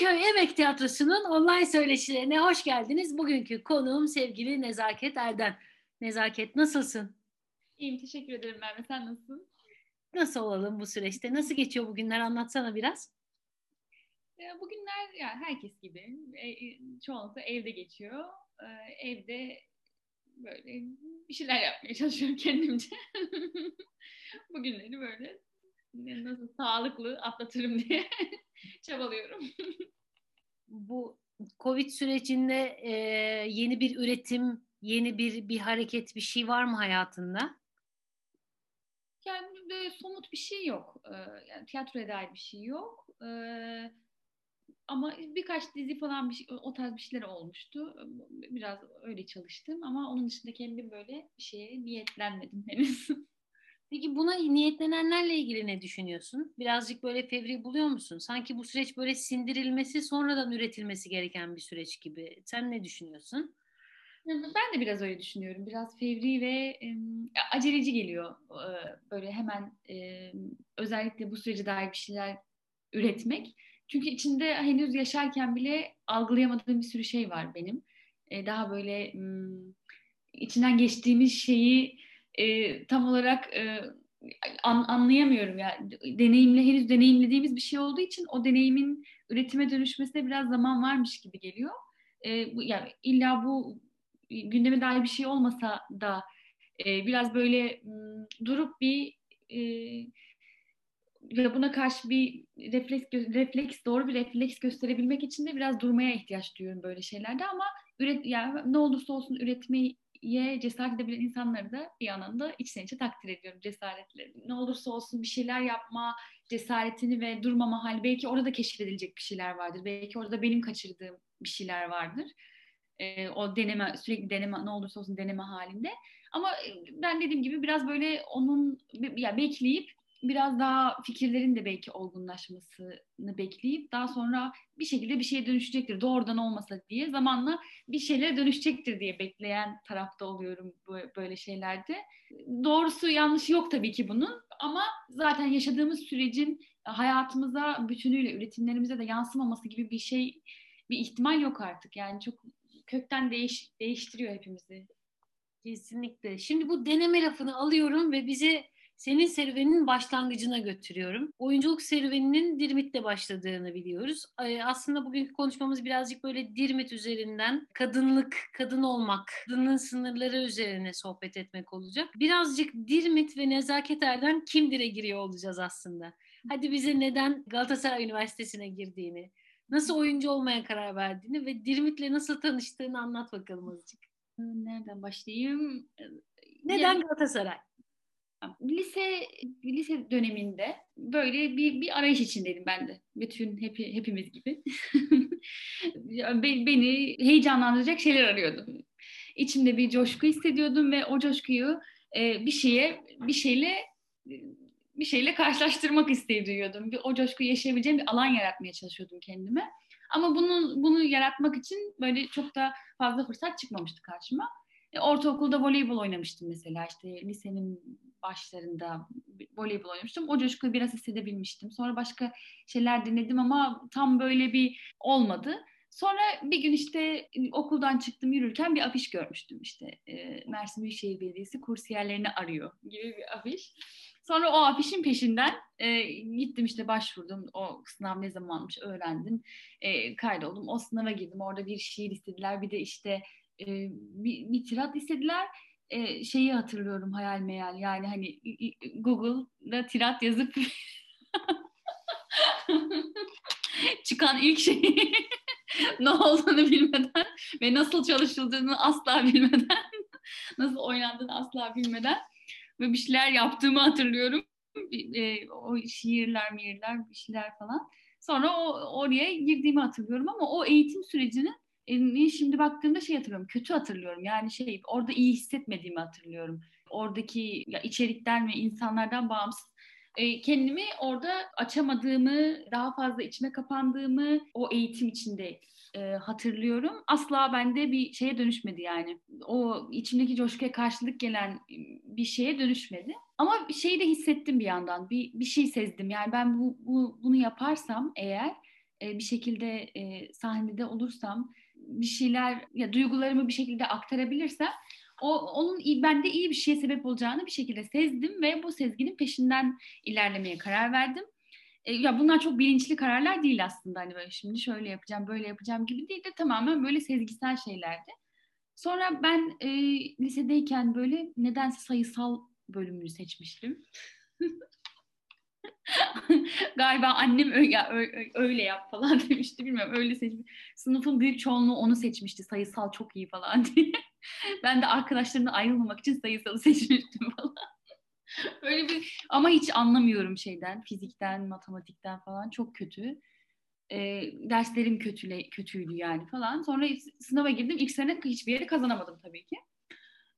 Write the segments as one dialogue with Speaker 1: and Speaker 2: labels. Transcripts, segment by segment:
Speaker 1: Kadıköy Emek Tiyatrosu'nun online söyleşilerine hoş geldiniz. Bugünkü konuğum sevgili Nezaket Erden. Nezaket nasılsın?
Speaker 2: İyiyim teşekkür ederim Merve sen nasılsın?
Speaker 1: Nasıl olalım bu süreçte? Nasıl geçiyor bugünler anlatsana biraz.
Speaker 2: Bugünler yani herkes gibi e, e, çoğunlukla evde geçiyor. Ee, evde böyle bir şeyler yapmaya çalışıyorum kendimce. Bugünleri böyle nasıl sağlıklı atlatırım diye çabalıyorum.
Speaker 1: Bu Covid sürecinde e, yeni bir üretim, yeni bir bir hareket, bir şey var mı hayatında?
Speaker 2: Yani böyle somut bir şey yok. Ee, yani tiyatroya dair bir şey yok. Ee, ama birkaç dizi falan bir şey, o tarz bir şeyler olmuştu. Biraz öyle çalıştım ama onun dışında kendim böyle bir şeye niyetlenmedim henüz.
Speaker 1: Peki buna niyetlenenlerle ilgili ne düşünüyorsun? Birazcık böyle fevri buluyor musun? Sanki bu süreç böyle sindirilmesi, sonradan üretilmesi gereken bir süreç gibi. Sen ne düşünüyorsun?
Speaker 2: Ben de biraz öyle düşünüyorum. Biraz fevri ve e, aceleci geliyor. E, böyle hemen e, özellikle bu sürece dair bir şeyler üretmek. Çünkü içinde henüz yaşarken bile algılayamadığım bir sürü şey var benim. E, daha böyle m, içinden geçtiğimiz şeyi e, tam olarak e, an, anlayamıyorum ya. Yani. Deneyimle henüz deneyimlediğimiz bir şey olduğu için o deneyimin üretime dönüşmesine biraz zaman varmış gibi geliyor. E, yani illa bu gündeme dair bir şey olmasa da e, biraz böyle m, durup bir e, ve buna karşı bir refleks, refleks doğru bir refleks gösterebilmek için de biraz durmaya ihtiyaç duyuyorum böyle şeylerde ama üret yani ne olursa olsun üretmeyi ye cesaret edebilen insanları da bir yandan da içten içe takdir ediyorum cesaretlerini. Ne olursa olsun bir şeyler yapma cesaretini ve durmama hali. Belki orada keşfedilecek bir şeyler vardır. Belki orada benim kaçırdığım bir şeyler vardır. Ee, o deneme, sürekli deneme, ne olursa olsun deneme halinde. Ama ben dediğim gibi biraz böyle onun ya bekleyip biraz daha fikirlerin de belki olgunlaşmasını bekleyip daha sonra bir şekilde bir şeye dönüşecektir. Doğrudan olmasa diye zamanla bir şeylere dönüşecektir diye bekleyen tarafta oluyorum böyle şeylerde. Doğrusu yanlışı yok tabii ki bunun ama zaten yaşadığımız sürecin hayatımıza bütünüyle üretimlerimize de yansımaması gibi bir şey bir ihtimal yok artık. Yani çok kökten değiş, değiştiriyor hepimizi.
Speaker 1: Kesinlikle. Şimdi bu deneme lafını alıyorum ve bize senin serüveninin başlangıcına götürüyorum. Oyunculuk serüveninin Dirmit'te başladığını biliyoruz. Aslında bugünkü konuşmamız birazcık böyle Dirmit üzerinden kadınlık, kadın olmak, kadının sınırları üzerine sohbet etmek olacak. Birazcık Dirmit ve Nezaket Erden kimdir'e giriyor olacağız aslında. Hadi bize neden Galatasaray Üniversitesi'ne girdiğini, nasıl oyuncu olmaya karar verdiğini ve Dirmit'le nasıl tanıştığını anlat bakalım azıcık.
Speaker 2: Nereden başlayayım?
Speaker 1: Neden Galatasaray?
Speaker 2: Lise lise döneminde böyle bir bir arayış içindeydim ben de. Bütün hep, hepimiz gibi. Beni heyecanlandıracak şeyler arıyordum. İçimde bir coşku hissediyordum ve o coşkuyu e, bir şeye bir şeyle bir şeyle karşılaştırmak isteği duyuyordum. Bir, o coşkuyu yaşayabileceğim bir alan yaratmaya çalışıyordum kendime. Ama bunu bunu yaratmak için böyle çok da fazla fırsat çıkmamıştı karşıma. E, ortaokulda voleybol oynamıştım mesela işte lisenin başlarında voleybol oynamıştım. O coşkuyu biraz hissedebilmiştim. Sonra başka şeyler denedim ama tam böyle bir olmadı. Sonra bir gün işte okuldan çıktım yürürken bir afiş görmüştüm işte Mersin Büyükşehir Belediyesi kursiyerlerini arıyor gibi bir afiş. Sonra o afişin peşinden e, gittim işte başvurdum. O sınav ne zamanmış öğrendim. E, kaydoldum. O sınava girdim. Orada bir şiir istediler. Bir de işte e, bir, bir tirat istediler. E, şeyi hatırlıyorum hayal meyal yani hani Google'da tirat yazıp çıkan ilk şey ne olduğunu bilmeden ve nasıl çalışıldığını asla bilmeden nasıl oynandığını asla bilmeden ve bir şeyler yaptığımı hatırlıyorum. E, o şiirler, miirler, bir şeyler falan. Sonra o oraya girdiğimi hatırlıyorum ama o eğitim sürecinin şimdi baktığımda şey hatırlıyorum, kötü hatırlıyorum. Yani şey orada iyi hissetmediğimi hatırlıyorum. Oradaki ya içerikten ve insanlardan bağımsız e, kendimi orada açamadığımı, daha fazla içime kapandığımı o eğitim içinde e, hatırlıyorum. Asla bende bir şeye dönüşmedi yani. O içimdeki coşkuya karşılık gelen bir şeye dönüşmedi. Ama şeyi de hissettim bir yandan. Bir, bir şey sezdim. Yani ben bu, bu bunu yaparsam eğer e, bir şekilde e, sahnede olursam, bir şeyler ya duygularımı bir şekilde aktarabilirsem o onun bende iyi bir şeye sebep olacağını bir şekilde sezdim ve bu sezginin peşinden ilerlemeye karar verdim. E, ya bunlar çok bilinçli kararlar değil aslında hani böyle şimdi şöyle yapacağım, böyle yapacağım gibi değil de tamamen böyle sezgisel şeylerdi. Sonra ben e, lisedeyken böyle nedense sayısal bölümünü seçmiştim. Galiba annem öyle, öyle yap falan demişti bilmiyorum öyle seçmiş. Sınıfın büyük çoğunluğu onu seçmişti sayısal çok iyi falan diye. ben de arkadaşlarımla ayrılmamak için sayısalı seçmiştim falan. Öyle bir ama hiç anlamıyorum şeyden, fizikten, matematikten falan çok kötü. E, derslerim kötüle, kötüydü yani falan. Sonra sınava girdim. İlk sene hiçbir yere kazanamadım tabii ki.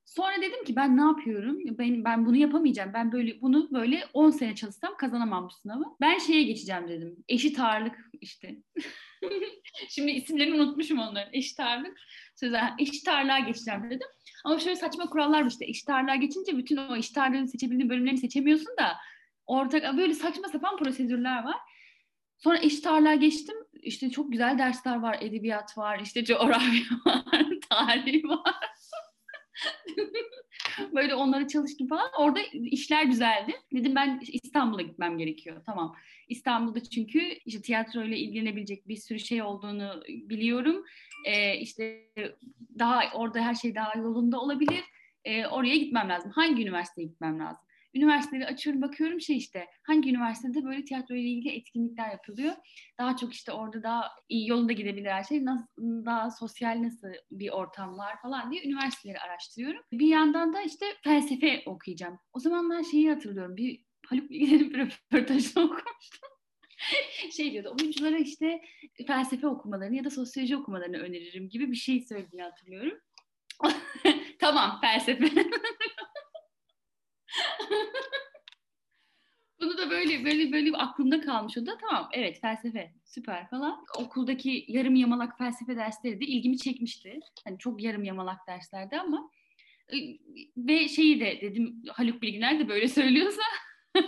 Speaker 2: Sonra dedim ki ben ne yapıyorum? Ben, ben bunu yapamayacağım. Ben böyle bunu böyle 10 sene çalışsam kazanamam bu sınavı. Ben şeye geçeceğim dedim. Eşit ağırlık işte. Şimdi isimlerini unutmuşum onların. Eşit ağırlık. Sözler. Eşit ağırlığa geçeceğim dedim. Ama şöyle saçma kurallar var işte. Eşit ağırlığa geçince bütün o eşit ağırlığını seçebildiğin bölümlerini seçemiyorsun da ortak böyle saçma sapan prosedürler var. Sonra eşit ağırlığa geçtim. İşte çok güzel dersler var. Edebiyat var, işte coğrafya var, tarih var. Böyle onları çalıştım falan. Orada işler güzeldi. Dedim ben İstanbul'a gitmem gerekiyor. Tamam. İstanbul'da çünkü işte tiyatro ile ilgilenebilecek bir sürü şey olduğunu biliyorum. Ee, işte daha orada her şey daha yolunda olabilir. Ee, oraya gitmem lazım. Hangi üniversiteye gitmem lazım? Üniversiteleri açıyorum bakıyorum şey işte hangi üniversitede böyle tiyatro ile ilgili etkinlikler yapılıyor. Daha çok işte orada daha iyi yolunda gidebilir her şey. Nasıl, daha sosyal nasıl bir ortam var falan diye üniversiteleri araştırıyorum. Bir yandan da işte felsefe okuyacağım. O zaman ben şeyi hatırlıyorum. Bir Haluk Bilginer'in bir röportajını okumuştum. şey diyordu oyunculara işte felsefe okumalarını ya da sosyoloji okumalarını öneririm gibi bir şey söylediğini hatırlıyorum. tamam felsefe. Bunu da böyle böyle böyle aklımda kalmış o da tamam evet felsefe süper falan. Okuldaki yarım yamalak felsefe dersleri de ilgimi çekmişti. Hani çok yarım yamalak derslerdi ama ve şeyi de dedim Haluk Bilginer de böyle söylüyorsa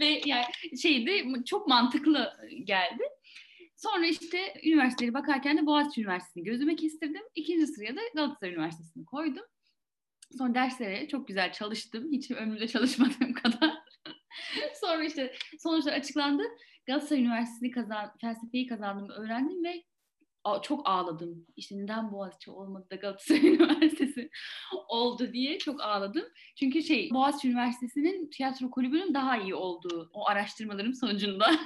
Speaker 2: ve yani şey de çok mantıklı geldi. Sonra işte üniversiteleri bakarken de Boğaziçi Üniversitesi'ni gözüme kestirdim. İkinci sıraya da Galatasaray Üniversitesi'ni koydum. Sonra derslere çok güzel çalıştım. Hiç ömrümde çalışmadığım kadar. Sonra işte sonuçlar açıklandı. Galatasaray Üniversitesi'ni kazan, felsefeyi kazandığımı öğrendim ve çok ağladım. İşte neden Boğaziçi olmadı da Galatasaray Üniversitesi oldu diye çok ağladım. Çünkü şey Boğaziçi Üniversitesi'nin tiyatro kulübünün daha iyi olduğu o araştırmalarım sonucunda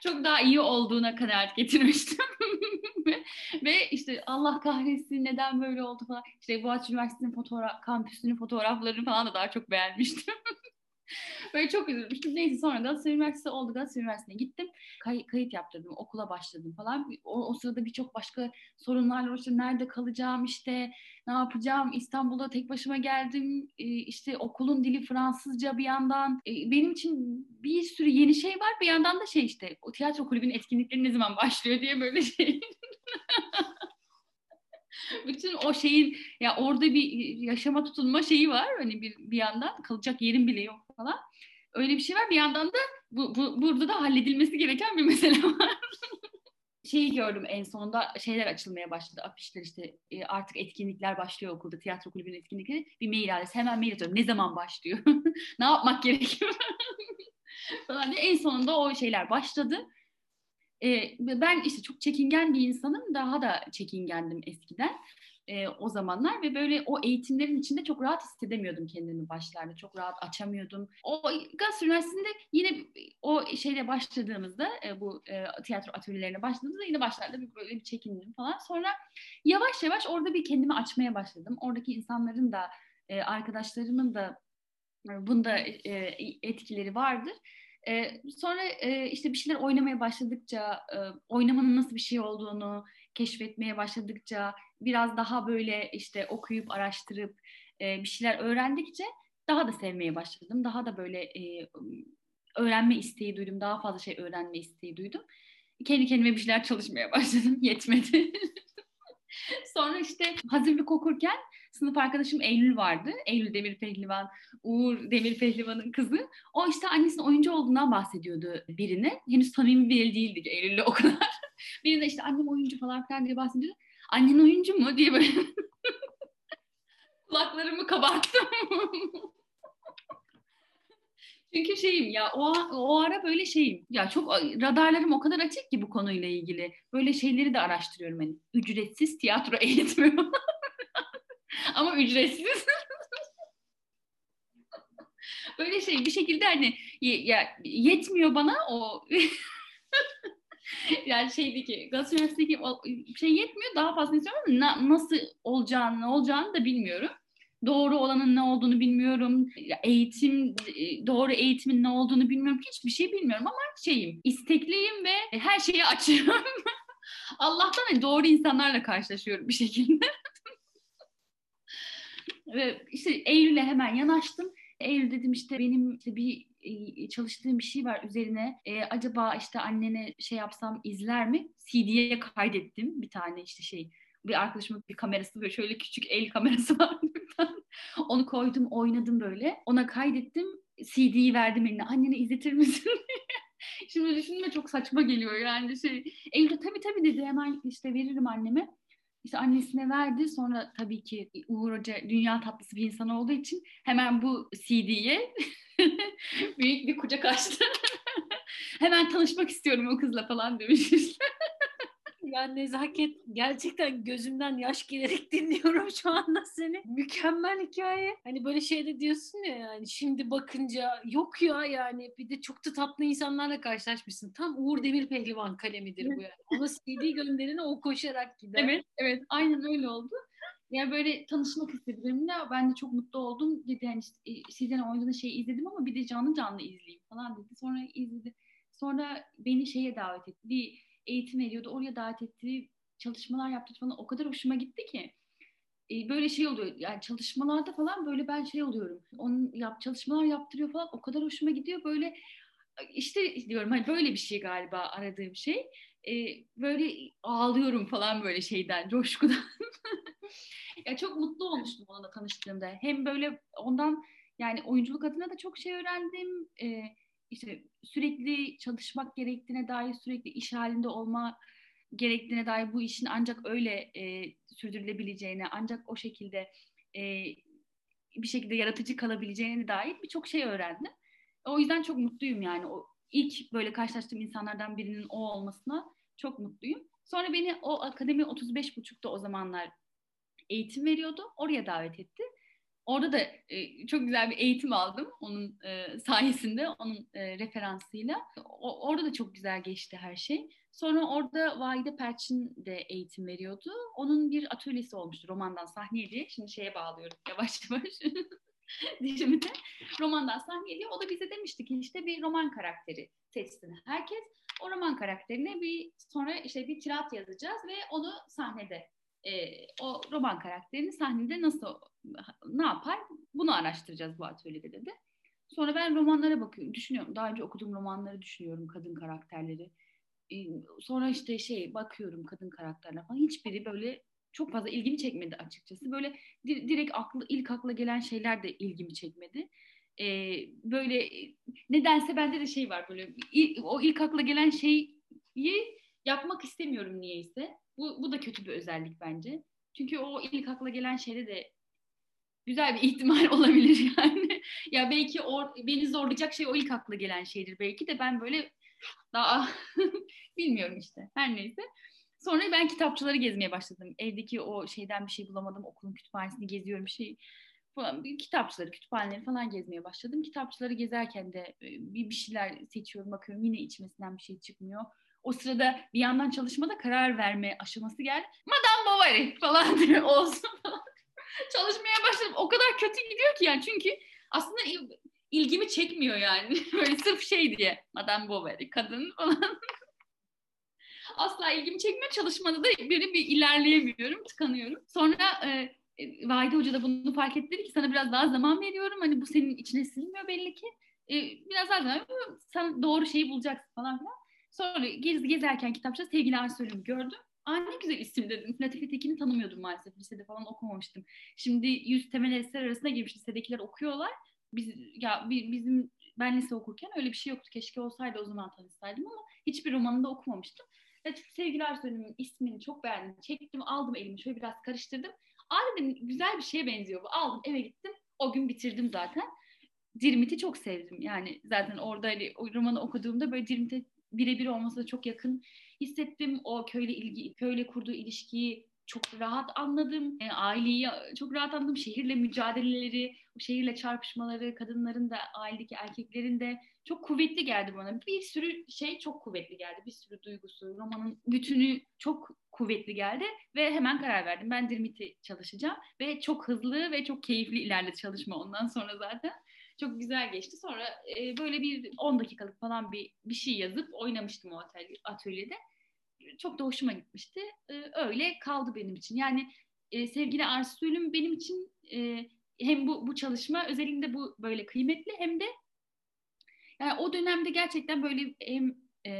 Speaker 2: çok daha iyi olduğuna kanaat getirmiştim. ve, işte Allah kahretsin neden böyle oldu falan. İşte Boğaziçi Üniversitesi'nin fotoğraf, kampüsünün fotoğraflarını falan da daha çok beğenmiştim. Böyle çok üzülmüştüm. Neyse sonra Galatasaray Üniversitesi oldu. Galatasaray Üniversitesi'ne gittim. Kay- kayıt yaptırdım. Okula başladım falan. O, o sırada birçok başka sorunlarla uğraştım. Nerede kalacağım işte ne yapacağım? İstanbul'da tek başıma geldim. Ee, işte okulun dili Fransızca bir yandan. Ee, benim için bir sürü yeni şey var. Bir yandan da şey işte o tiyatro kulübünün etkinlikleri ne zaman başlıyor diye böyle şey. bütün o şeyin ya orada bir yaşama tutunma şeyi var hani bir, bir yandan kalacak yerim bile yok falan. Öyle bir şey var bir yandan da bu, bu burada da halledilmesi gereken bir mesele var. şeyi gördüm en sonunda şeyler açılmaya başladı. Afişler işte e, artık etkinlikler başlıyor okulda. Tiyatro kulübünün etkinlikleri. Bir mail adresi. Hemen mail atıyorum. Ne zaman başlıyor? ne yapmak gerekiyor? falan diye. En sonunda o şeyler başladı. E, ben işte çok çekingen bir insanım. Daha da çekingendim eskiden e, o zamanlar ve böyle o eğitimlerin içinde çok rahat hissedemiyordum kendimi başlarda. Çok rahat açamıyordum. O Galatasaray Üniversitesi'nde yine o şeyle başladığımızda e, bu e, tiyatro atölyelerine başladığımızda yine başlarda bir, böyle bir çekindim falan. Sonra yavaş yavaş orada bir kendimi açmaya başladım. Oradaki insanların da e, arkadaşlarımın da bunda e, etkileri vardır. E, sonra e, işte bir şeyler oynamaya başladıkça, e, oynamanın nasıl bir şey olduğunu keşfetmeye başladıkça, biraz daha böyle işte okuyup araştırıp e, bir şeyler öğrendikçe daha da sevmeye başladım. Daha da böyle e, öğrenme isteği duydum, daha fazla şey öğrenme isteği duydum. Kendi kendime bir şeyler çalışmaya başladım, yetmedi. Sonra işte hazırlık okurken Sınıf arkadaşım Eylül vardı. Eylül Demir Pehlivan, Uğur Demir Pehlivan'ın kızı. O işte annesinin oyuncu olduğundan bahsediyordu birine. Henüz samimi bir el değildik Eylül'le o kadar. birine işte annem oyuncu falan filan diye bahsediyordu. Annen oyuncu mu diye böyle kulaklarımı kabarttım. Çünkü şeyim ya o, o ara böyle şeyim ya çok radarlarım o kadar açık ki bu konuyla ilgili. Böyle şeyleri de araştırıyorum hani ücretsiz tiyatro eğitimi ama ücretsiz. böyle şey bir şekilde hani ya, yetmiyor bana o yani şeydeki Galatasaray Üniversitesi'ndeki şey yetmiyor daha fazla istiyorum ama na, nasıl olacağını ne olacağını da bilmiyorum doğru olanın ne olduğunu bilmiyorum. Eğitim, e, doğru eğitimin ne olduğunu bilmiyorum. Hiçbir şey bilmiyorum ama şeyim, istekliyim ve her şeyi açıyorum. Allah'tan hani doğru insanlarla karşılaşıyorum bir şekilde. Ve işte Eylül'e hemen yanaştım. Eylül dedim işte benim işte bir e, çalıştığım bir şey var üzerine. E, acaba işte annene şey yapsam izler mi? CD'ye kaydettim bir tane işte şey bir arkadaşımın bir kamerası böyle şöyle küçük el kamerası vardı. Onu koydum oynadım böyle. Ona kaydettim. CD'yi verdim eline. Annene izletir misin Şimdi düşünme çok saçma geliyor yani şey. Eylül tabii tabii dedi hemen işte veririm anneme. İşte annesine verdi. Sonra tabii ki Uğur Hoca dünya tatlısı bir insan olduğu için hemen bu CD'ye büyük bir kucak açtı. hemen tanışmak istiyorum o kızla falan demiş.
Speaker 1: Ya nezaket gerçekten gözümden yaş gelerek dinliyorum şu anda seni. Mükemmel hikaye. Hani böyle şeyde diyorsun ya yani şimdi bakınca yok ya yani bir de çok da tatlı insanlarla karşılaşmışsın. Tam Uğur Demir Pehlivan kalemidir bu yani. Ona CD gönderine o koşarak gider.
Speaker 2: Evet evet aynen öyle oldu. Yani böyle tanışmak istedi benimle. Ben de çok mutlu oldum. Dedi hani işte, e, sizden oynadığınız şeyi izledim ama bir de canlı canlı izleyeyim falan dedi. Sonra izledi. Sonra beni şeye davet etti. Bir eğitim veriyordu. Oraya davet ettiği çalışmalar yaptı falan o kadar hoşuma gitti ki. E, böyle şey oluyor yani çalışmalarda falan böyle ben şey oluyorum. Onun yap çalışmalar yaptırıyor falan o kadar hoşuma gidiyor böyle işte diyorum hani böyle bir şey galiba aradığım şey. E, böyle ağlıyorum falan böyle şeyden, coşkudan. ya çok mutlu olmuştum onunla tanıştığımda. Hem böyle ondan yani oyunculuk adına da çok şey öğrendim. E, işte sürekli çalışmak gerektiğine dair, sürekli iş halinde olma gerektiğine dair bu işin ancak öyle e, sürdürülebileceğine, ancak o şekilde e, bir şekilde yaratıcı kalabileceğine dair birçok şey öğrendim. O yüzden çok mutluyum yani. O ilk böyle karşılaştığım insanlardan birinin o olmasına çok mutluyum. Sonra beni o akademi 35.5'ta o zamanlar eğitim veriyordu. Oraya davet etti. Orada da e, çok güzel bir eğitim aldım onun e, sayesinde, onun e, referansıyla. O, orada da çok güzel geçti her şey. Sonra orada Vahide Perçin de eğitim veriyordu. Onun bir atölyesi olmuştu romandan sahneye diye. Şimdi şeye bağlıyorum yavaş yavaş. dişimi de. Romandan sahneye diye. O da bize demişti ki işte bir roman karakteri seçsin herkes. O roman karakterine bir sonra işte bir tirat yazacağız ve onu sahnede e, o roman karakterini sahnede nasıl ne yapar bunu araştıracağız bu atölyede dedi. Sonra ben romanlara bakıyorum, düşünüyorum. Daha önce okuduğum romanları düşünüyorum, kadın karakterleri. E, sonra işte şey bakıyorum kadın karakterler falan. Hiçbiri böyle çok fazla ilgimi çekmedi açıkçası. Böyle direkt aklı, ilk akla gelen şeyler de ilgimi çekmedi. Ee, böyle nedense bende de şey var böyle o ilk akla gelen şeyi yapmak istemiyorum niyeyse. Bu, bu da kötü bir özellik bence. Çünkü o ilk akla gelen şeyde de güzel bir ihtimal olabilir yani. ya belki o, beni zorlayacak şey o ilk akla gelen şeydir belki de ben böyle daha bilmiyorum işte her neyse. Sonra ben kitapçıları gezmeye başladım. Evdeki o şeyden bir şey bulamadım. Okulun kütüphanesini geziyorum şey falan. Kitapçıları, kütüphaneleri falan gezmeye başladım. Kitapçıları gezerken de e, bir, bir şeyler seçiyorum, bakıyorum. Yine içmesinden bir şey çıkmıyor. O sırada bir yandan çalışmada karar verme aşaması geldi. Madame Bovary falan diye olsun. Çalışmaya başladım. O kadar kötü gidiyor ki yani çünkü aslında il, ilgimi çekmiyor yani. Böyle sırf şey diye. Madame Bovary kadın falan. Asla ilgimi çekmiyor. Çalışmada da böyle bir ilerleyemiyorum, tıkanıyorum. Sonra e, e Vahide Hoca da bunu fark etti ki sana biraz daha zaman veriyorum. Hani bu senin içine silmiyor belli ki. E, biraz daha zaman sen doğru şeyi bulacaksın falan filan. Sonra gez, gezerken kitapçıda sevgili Arsölüm'ü gördüm. Aa ne güzel isim dedim. Latife Tekin'i tanımıyordum maalesef. Lisede falan okumamıştım. Şimdi yüz temel eser arasına girmiş. Lisedekiler okuyorlar. Biz, ya bizim ben lise okurken öyle bir şey yoktu. Keşke olsaydı o zaman tanışsaydım ama hiçbir romanında okumamıştım. Latife Sevgili Arzu'nun ismini çok beğendim. Çektim aldım elimi şöyle biraz karıştırdım. Aa dedim güzel bir şeye benziyor bu. Aldım eve gittim. O gün bitirdim zaten. Dirmit'i çok sevdim. Yani zaten orada hani, romanı okuduğumda böyle Dirmit'e birebir olmasına çok yakın hissettim. O köyle ilgi, köyle kurduğu ilişkiyi çok rahat anladım. E, aileyi çok rahat anladım. Şehirle mücadeleleri, şehirle çarpışmaları, kadınların da ailedeki erkeklerin de çok kuvvetli geldi bana. Bir sürü şey çok kuvvetli geldi. Bir sürü duygusu, romanın bütünü çok kuvvetli geldi ve hemen karar verdim. Ben Dirmit'i çalışacağım ve çok hızlı ve çok keyifli ilerledi çalışma ondan sonra zaten. Çok güzel geçti. Sonra e, böyle bir 10 dakikalık falan bir bir şey yazıp oynamıştım o atölyede. Çok da hoşuma gitmişti. E, öyle kaldı benim için. Yani e, sevgili Arsul'üm benim için e, hem bu bu çalışma özelinde bu böyle kıymetli hem de yani o dönemde gerçekten böyle hem e,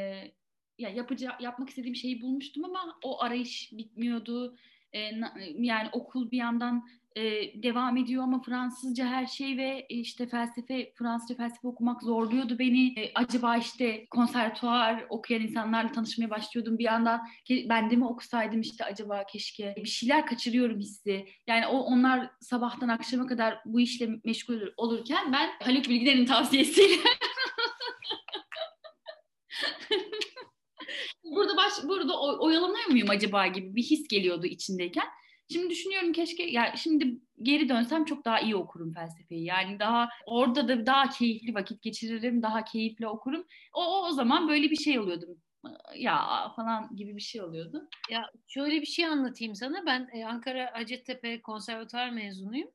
Speaker 2: ya yapacağı yapmak istediğim şeyi bulmuştum ama o arayış bitmiyordu. E, yani okul bir yandan e, devam ediyor ama Fransızca her şey ve e, işte felsefe, Fransızca felsefe okumak zorluyordu beni. E, acaba işte konservatuar okuyan insanlarla tanışmaya başlıyordum bir yandan. Ben de mi okusaydım işte acaba keşke bir şeyler kaçırıyorum hissi. Yani o onlar sabahtan akşama kadar bu işle meşgul olurken ben Haluk Bilginer'in tavsiyesiyle burada baş burada oyalanıyor muyum acaba gibi bir his geliyordu içindeyken. Şimdi düşünüyorum keşke ya şimdi geri dönsem çok daha iyi okurum felsefeyi. Yani daha orada da daha keyifli vakit geçiririm, daha keyifli okurum. O o, o zaman böyle bir şey oluyordum ya falan gibi bir şey oluyordu.
Speaker 1: Ya şöyle bir şey anlatayım sana. Ben e, Ankara Hacettepe Konservatuar mezunuyum.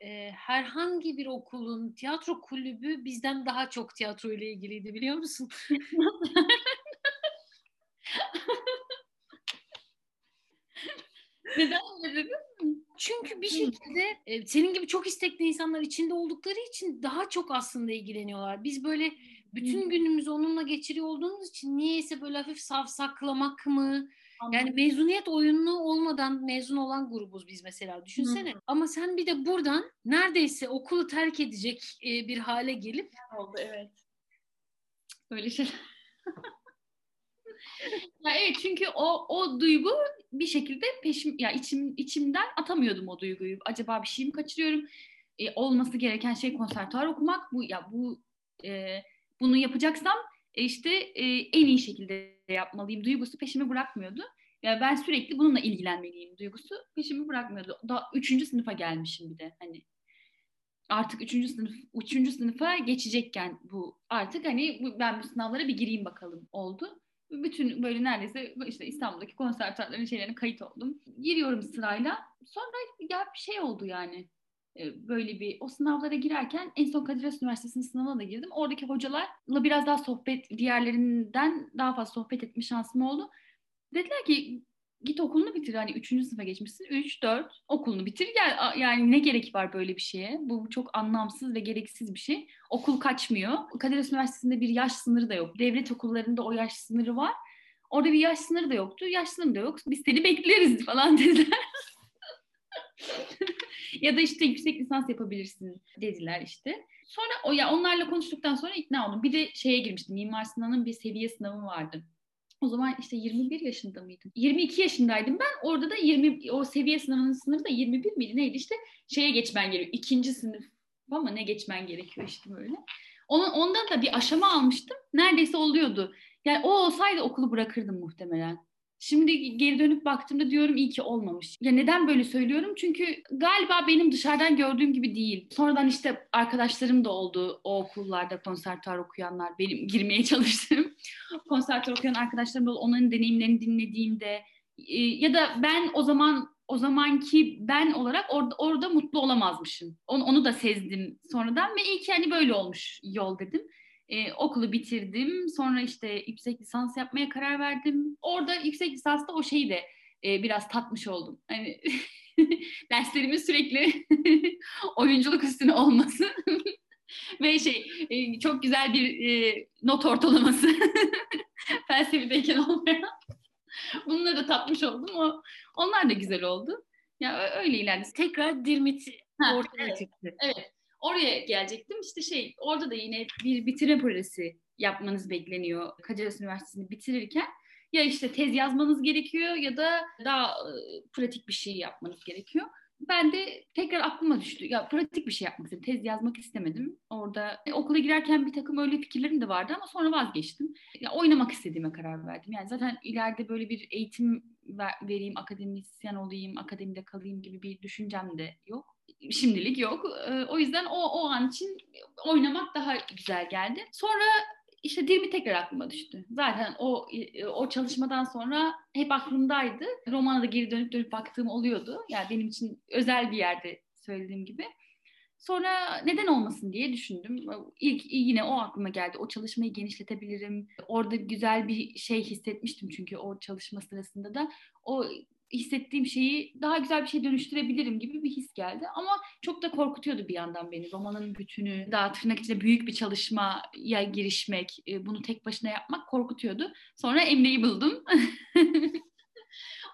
Speaker 1: E, herhangi bir okulun tiyatro kulübü bizden daha çok tiyatro ile ilgiliydi biliyor musun?
Speaker 2: Neden öyle dedin?
Speaker 1: Çünkü bir şekilde e, senin gibi çok istekli insanlar içinde oldukları için daha çok aslında ilgileniyorlar. Biz böyle bütün günümüzü onunla geçiriyor olduğumuz için niyeyse böyle hafif savsaklamak mı? Yani mezuniyet oyunu olmadan mezun olan grubuz biz mesela düşünsene. Hı. Ama sen bir de buradan neredeyse okulu terk edecek e, bir hale gelip
Speaker 2: oldu evet. Öyle şey. ya evet çünkü o o duygu bir şekilde peşim ya içim içimden atamıyordum o duyguyu. Acaba bir şey mi kaçırıyorum? E, olması gereken şey konservatuar okumak. Bu ya bu e, bunu yapacaksam e, işte e, en iyi şekilde yapmalıyım duygusu peşimi bırakmıyordu. Ya ben sürekli bununla ilgilenmeliyim duygusu peşimi bırakmıyordu. Daha üçüncü sınıfa gelmişim bir de hani artık üçüncü sınıf üçüncü sınıfa geçecekken bu artık hani ben bu sınavlara bir gireyim bakalım oldu bütün böyle neredeyse işte İstanbul'daki konservatuarların şeylerine kayıt oldum. Giriyorum sırayla. Sonra ya bir şey oldu yani. Ee, böyle bir o sınavlara girerken en son Kadir Üniversitesi'nin sınavına da girdim. Oradaki hocalarla biraz daha sohbet diğerlerinden daha fazla sohbet etme şansım oldu. Dediler ki git okulunu bitir. Hani üçüncü sınıfa geçmişsin. Üç, dört okulunu bitir. Gel. Yani ne gerek var böyle bir şeye? Bu çok anlamsız ve gereksiz bir şey. Okul kaçmıyor. Kadir Üniversitesi'nde bir yaş sınırı da yok. Devlet okullarında o yaş sınırı var. Orada bir yaş sınırı da yoktu. Yaş sınırı da yok. Biz seni bekleriz falan dediler. ya da işte yüksek lisans yapabilirsin dediler işte. Sonra o ya onlarla konuştuktan sonra ikna oldum. Bir de şeye girmiştim. Mimar Sinan'ın bir seviye sınavı vardı. O zaman işte 21 yaşında mıydım? 22 yaşındaydım ben. Orada da 20 o seviye sınavının sınırı da 21 miydi neydi işte şeye geçmen gerekiyor. İkinci sınıf ama ne geçmen gerekiyor işte böyle. Onun, ondan da bir aşama almıştım. Neredeyse oluyordu. Yani o olsaydı okulu bırakırdım muhtemelen. Şimdi geri dönüp baktığımda diyorum iyi ki olmamış. Ya neden böyle söylüyorum? Çünkü galiba benim dışarıdan gördüğüm gibi değil. Sonradan işte arkadaşlarım da oldu o okullarda konservatuar okuyanlar. Benim girmeye çalıştığım konservatuar okuyan arkadaşlarım da. Onların deneyimlerini dinlediğimde e, ya da ben o zaman o zamanki ben olarak orada orada mutlu olamazmışım. Onu, onu da sezdim sonradan ve iyi ki hani böyle olmuş yol dedim. Ee, okulu bitirdim. Sonra işte yüksek lisans yapmaya karar verdim. Orada yüksek lisansta o şeyi de e, biraz tatmış oldum. Hani derslerimin sürekli oyunculuk üstüne olması ve şey e, çok güzel bir e, not ortalaması felsefedeyken olmayan Bunları da tatmış oldum. O, onlar da güzel oldu. Ya öyle ilerledi.
Speaker 1: Tekrar Dirmit ortaya evet, çıktı.
Speaker 2: Evet. Oraya gelecektim. İşte şey orada da yine bir bitirme projesi yapmanız bekleniyor. Kacaras Üniversitesi'ni bitirirken ya işte tez yazmanız gerekiyor ya da daha e, pratik bir şey yapmanız gerekiyor. Ben de tekrar aklıma düştü. Ya pratik bir şey yapmak istedim. Tez yazmak istemedim. Orada e, okula girerken bir takım öyle fikirlerim de vardı ama sonra vazgeçtim. Ya oynamak istediğime karar verdim. Yani zaten ileride böyle bir eğitim vereyim, akademisyen olayım, akademide kalayım gibi bir düşüncem de yok. Şimdilik yok. E, o yüzden o o an için oynamak daha güzel geldi. Sonra işte Dirmi tekrar aklıma düştü. Zaten o o çalışmadan sonra hep aklımdaydı. Romana da geri dönüp dönüp baktığım oluyordu. Yani benim için özel bir yerde söylediğim gibi. Sonra neden olmasın diye düşündüm. İlk yine o aklıma geldi. O çalışmayı genişletebilirim. Orada güzel bir şey hissetmiştim çünkü o çalışma sırasında da. O hissettiğim şeyi daha güzel bir şey dönüştürebilirim gibi bir his geldi. Ama çok da korkutuyordu bir yandan beni. Romanın bütünü, daha tırnak içinde büyük bir çalışmaya girişmek, e, bunu tek başına yapmak korkutuyordu. Sonra Emre'yi buldum.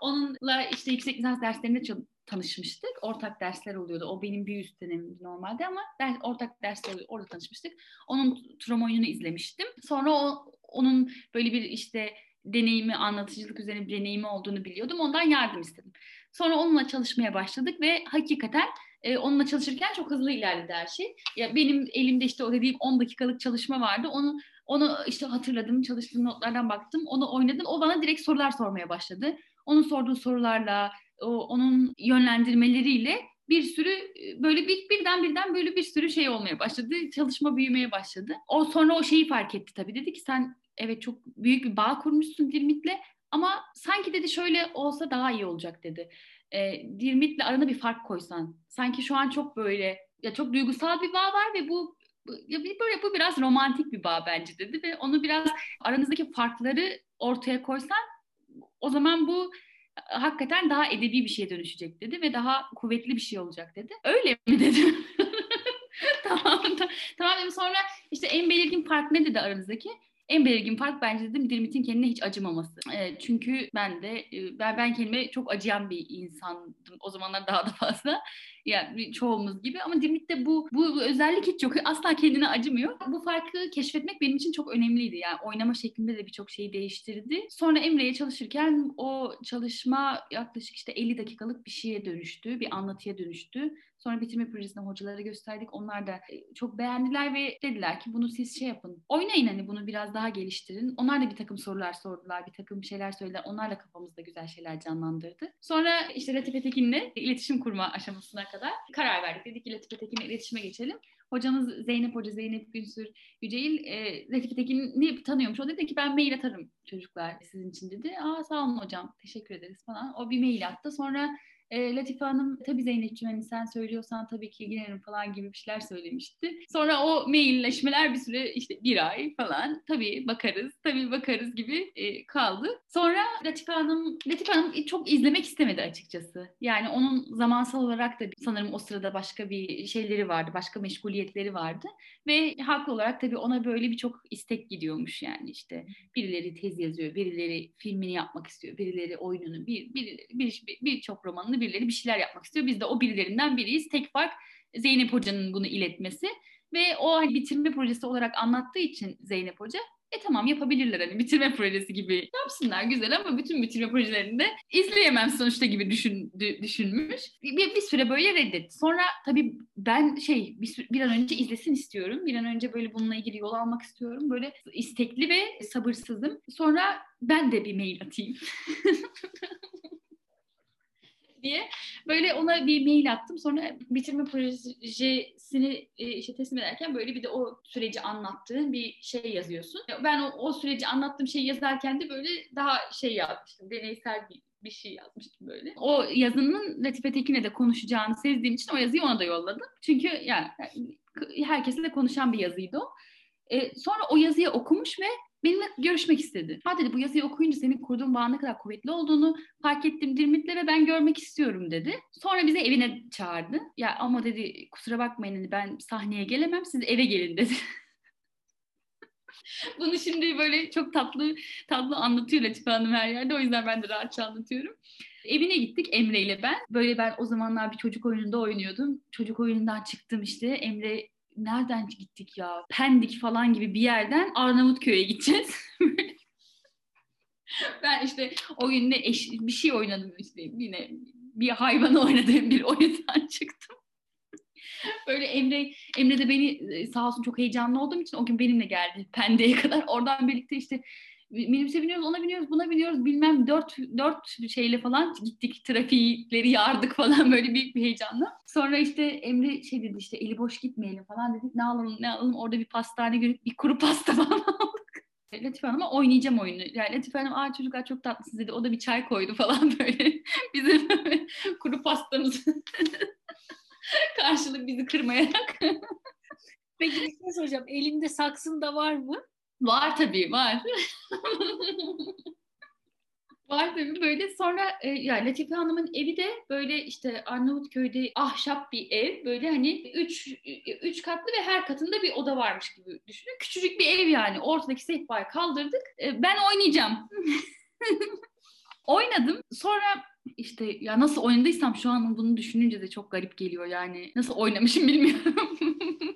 Speaker 2: Onunla işte yüksek lisans derslerinde tanışmıştık. Ortak dersler oluyordu. O benim bir üst dönemimdi normalde ama ders, ortak dersler oluyordu. Orada tanışmıştık. Onun trom oyununu izlemiştim. Sonra o onun böyle bir işte deneyimi, anlatıcılık üzerine bir deneyimi olduğunu biliyordum. Ondan yardım istedim. Sonra onunla çalışmaya başladık ve hakikaten e, onunla çalışırken çok hızlı ilerledi her şey. Ya benim elimde işte o dediğim 10 dakikalık çalışma vardı. Onu onu işte hatırladım, çalıştığım notlardan baktım. Onu oynadım. O bana direkt sorular sormaya başladı. Onun sorduğu sorularla, o, onun yönlendirmeleriyle bir sürü e, böyle bir birden birden böyle bir sürü şey olmaya başladı. Çalışma büyümeye başladı. O sonra o şeyi fark etti tabii. Dedi ki sen evet çok büyük bir bağ kurmuşsun Dirmit'le ama sanki dedi şöyle olsa daha iyi olacak dedi. E, Dirmit'le arana bir fark koysan. Sanki şu an çok böyle ya çok duygusal bir bağ var ve bu ya böyle bu biraz romantik bir bağ bence dedi ve onu biraz aranızdaki farkları ortaya koysan o zaman bu hakikaten daha edebi bir şeye dönüşecek dedi ve daha kuvvetli bir şey olacak dedi. Öyle mi dedim. tamam, tamam dedim. Sonra işte en belirgin fark ne dedi aranızdaki? En belirgin fark bence dedim Dirmit'in kendine hiç acımaması. E, çünkü ben de e, ben ben kendime çok acıyan bir insandım. O zamanlar daha da fazla. Yani çoğumuz gibi ama Dirmit'te bu bu özellik hiç yok. Asla kendine acımıyor. Bu farkı keşfetmek benim için çok önemliydi. Yani oynama şeklinde de birçok şeyi değiştirdi. Sonra Emre'ye çalışırken o çalışma yaklaşık işte 50 dakikalık bir şeye dönüştü. Bir anlatıya dönüştü. Sonra bitirme projesini hocalara gösterdik. Onlar da e, çok beğendiler ve dediler ki bunu siz şey yapın. Oynayın hani bunu biraz daha geliştirin. Onlar da bir takım sorular sordular. Bir takım şeyler söylediler. Onlar da kafamızda güzel şeyler canlandırdı. Sonra işte Latife Tekin'le iletişim kurma aşamasına kadar karar verdik. Dedik ki Latife Tekin'le iletişime geçelim. Hocamız Zeynep Hoca, Zeynep Günsür Yüceil, e, Latife Tekin'i tanıyormuş. O dedi ki ben mail atarım çocuklar sizin için dedi. Aa sağ olun hocam, teşekkür ederiz falan. O bir mail attı. Sonra e, Latife Hanım tabii Zeynep'ciğim hani sen söylüyorsan tabii ki ilgilenirim falan gibi bir şeyler söylemişti. Sonra o mailleşmeler bir süre işte bir ay falan tabii bakarız, tabii bakarız gibi e, kaldı. Sonra Latife Hanım, Latife Hanım çok izlemek istemedi açıkçası. Yani onun zamansal olarak da sanırım o sırada başka bir şeyleri vardı, başka meşguliyetleri vardı. Ve haklı olarak tabii ona böyle birçok istek gidiyormuş yani işte birileri tez yazıyor, birileri filmini yapmak istiyor, birileri oyununu, bir, bir, bir, bir, birçok romanını birileri bir şeyler yapmak istiyor. Biz de o birilerinden biriyiz. Tek fark Zeynep Hoca'nın bunu iletmesi. Ve o hani bitirme projesi olarak anlattığı için Zeynep Hoca e tamam yapabilirler hani bitirme projesi gibi yapsınlar güzel ama bütün bitirme projelerinde izleyemem sonuçta gibi düşündü, düşünmüş. Bir, bir süre böyle reddetti. Sonra tabii ben şey bir, bir an önce izlesin istiyorum. Bir an önce böyle bununla ilgili yol almak istiyorum. Böyle istekli ve sabırsızım. Sonra ben de bir mail atayım. diye böyle ona bir mail attım. Sonra bitirme projesini e, işte teslim ederken böyle bir de o süreci anlattığın bir şey yazıyorsun. Ben o, o süreci anlattığım şeyi yazarken de böyle daha şey yazmıştım. Deneysel bir bir şey yazmıştım böyle. O yazının Latife Tekin'e de konuşacağını sezdiğim için o yazıyı ona da yolladım. Çünkü yani herkesle konuşan bir yazıydı o. E, sonra o yazıyı okumuş ve benimle görüşmek istedi. Ha dedi bu yazıyı okuyunca senin kurduğun bağın ne kadar kuvvetli olduğunu fark ettim Dirmit'le ve ben görmek istiyorum dedi. Sonra bizi evine çağırdı. Ya ama dedi kusura bakmayın dedi, ben sahneye gelemem siz eve gelin dedi. Bunu şimdi böyle çok tatlı tatlı anlatıyor Latife Hanım her yerde. O yüzden ben de rahatça anlatıyorum. Evine gittik Emre ile ben. Böyle ben o zamanlar bir çocuk oyununda oynuyordum. Çocuk oyunundan çıktım işte. Emre nereden gittik ya? Pendik falan gibi bir yerden Arnavutköy'e gideceğiz. ben işte oyunda eş, bir şey oynadım işte yine bir hayvan oynadığım bir oyundan çıktım. Böyle Emre Emre de beni e, sağ olsun çok heyecanlı olduğum için o gün benimle geldi Pendik'e kadar. Oradan birlikte işte minibüse biniyoruz, ona biniyoruz, buna biniyoruz. Bilmem dört, dört şeyle falan gittik. Trafikleri yardık falan böyle büyük bir heyecanla. Sonra işte Emre şey dedi işte eli boş gitmeyelim falan dedik. Ne alalım ne alalım orada bir pastane görüp bir kuru pasta falan aldık. Latife Hanım'a oynayacağım oyunu. Yani Latife Hanım aa çocuklar çok tatlısınız dedi. O da bir çay koydu falan böyle. Bizim kuru pastamızı karşılık bizi kırmayarak.
Speaker 1: Peki bir şey soracağım. Elinde saksın da var mı?
Speaker 2: Var tabii var. Var tabii böyle sonra e, yani Latife Hanım'ın evi de böyle işte Arnavutköy'de ahşap bir ev böyle hani üç, üç katlı ve her katında bir oda varmış gibi düşünün. Küçücük bir ev yani ortadaki sehpayı kaldırdık. E, ben oynayacağım. Oynadım sonra işte ya nasıl oynadıysam şu an bunu düşününce de çok garip geliyor yani. Nasıl oynamışım bilmiyorum.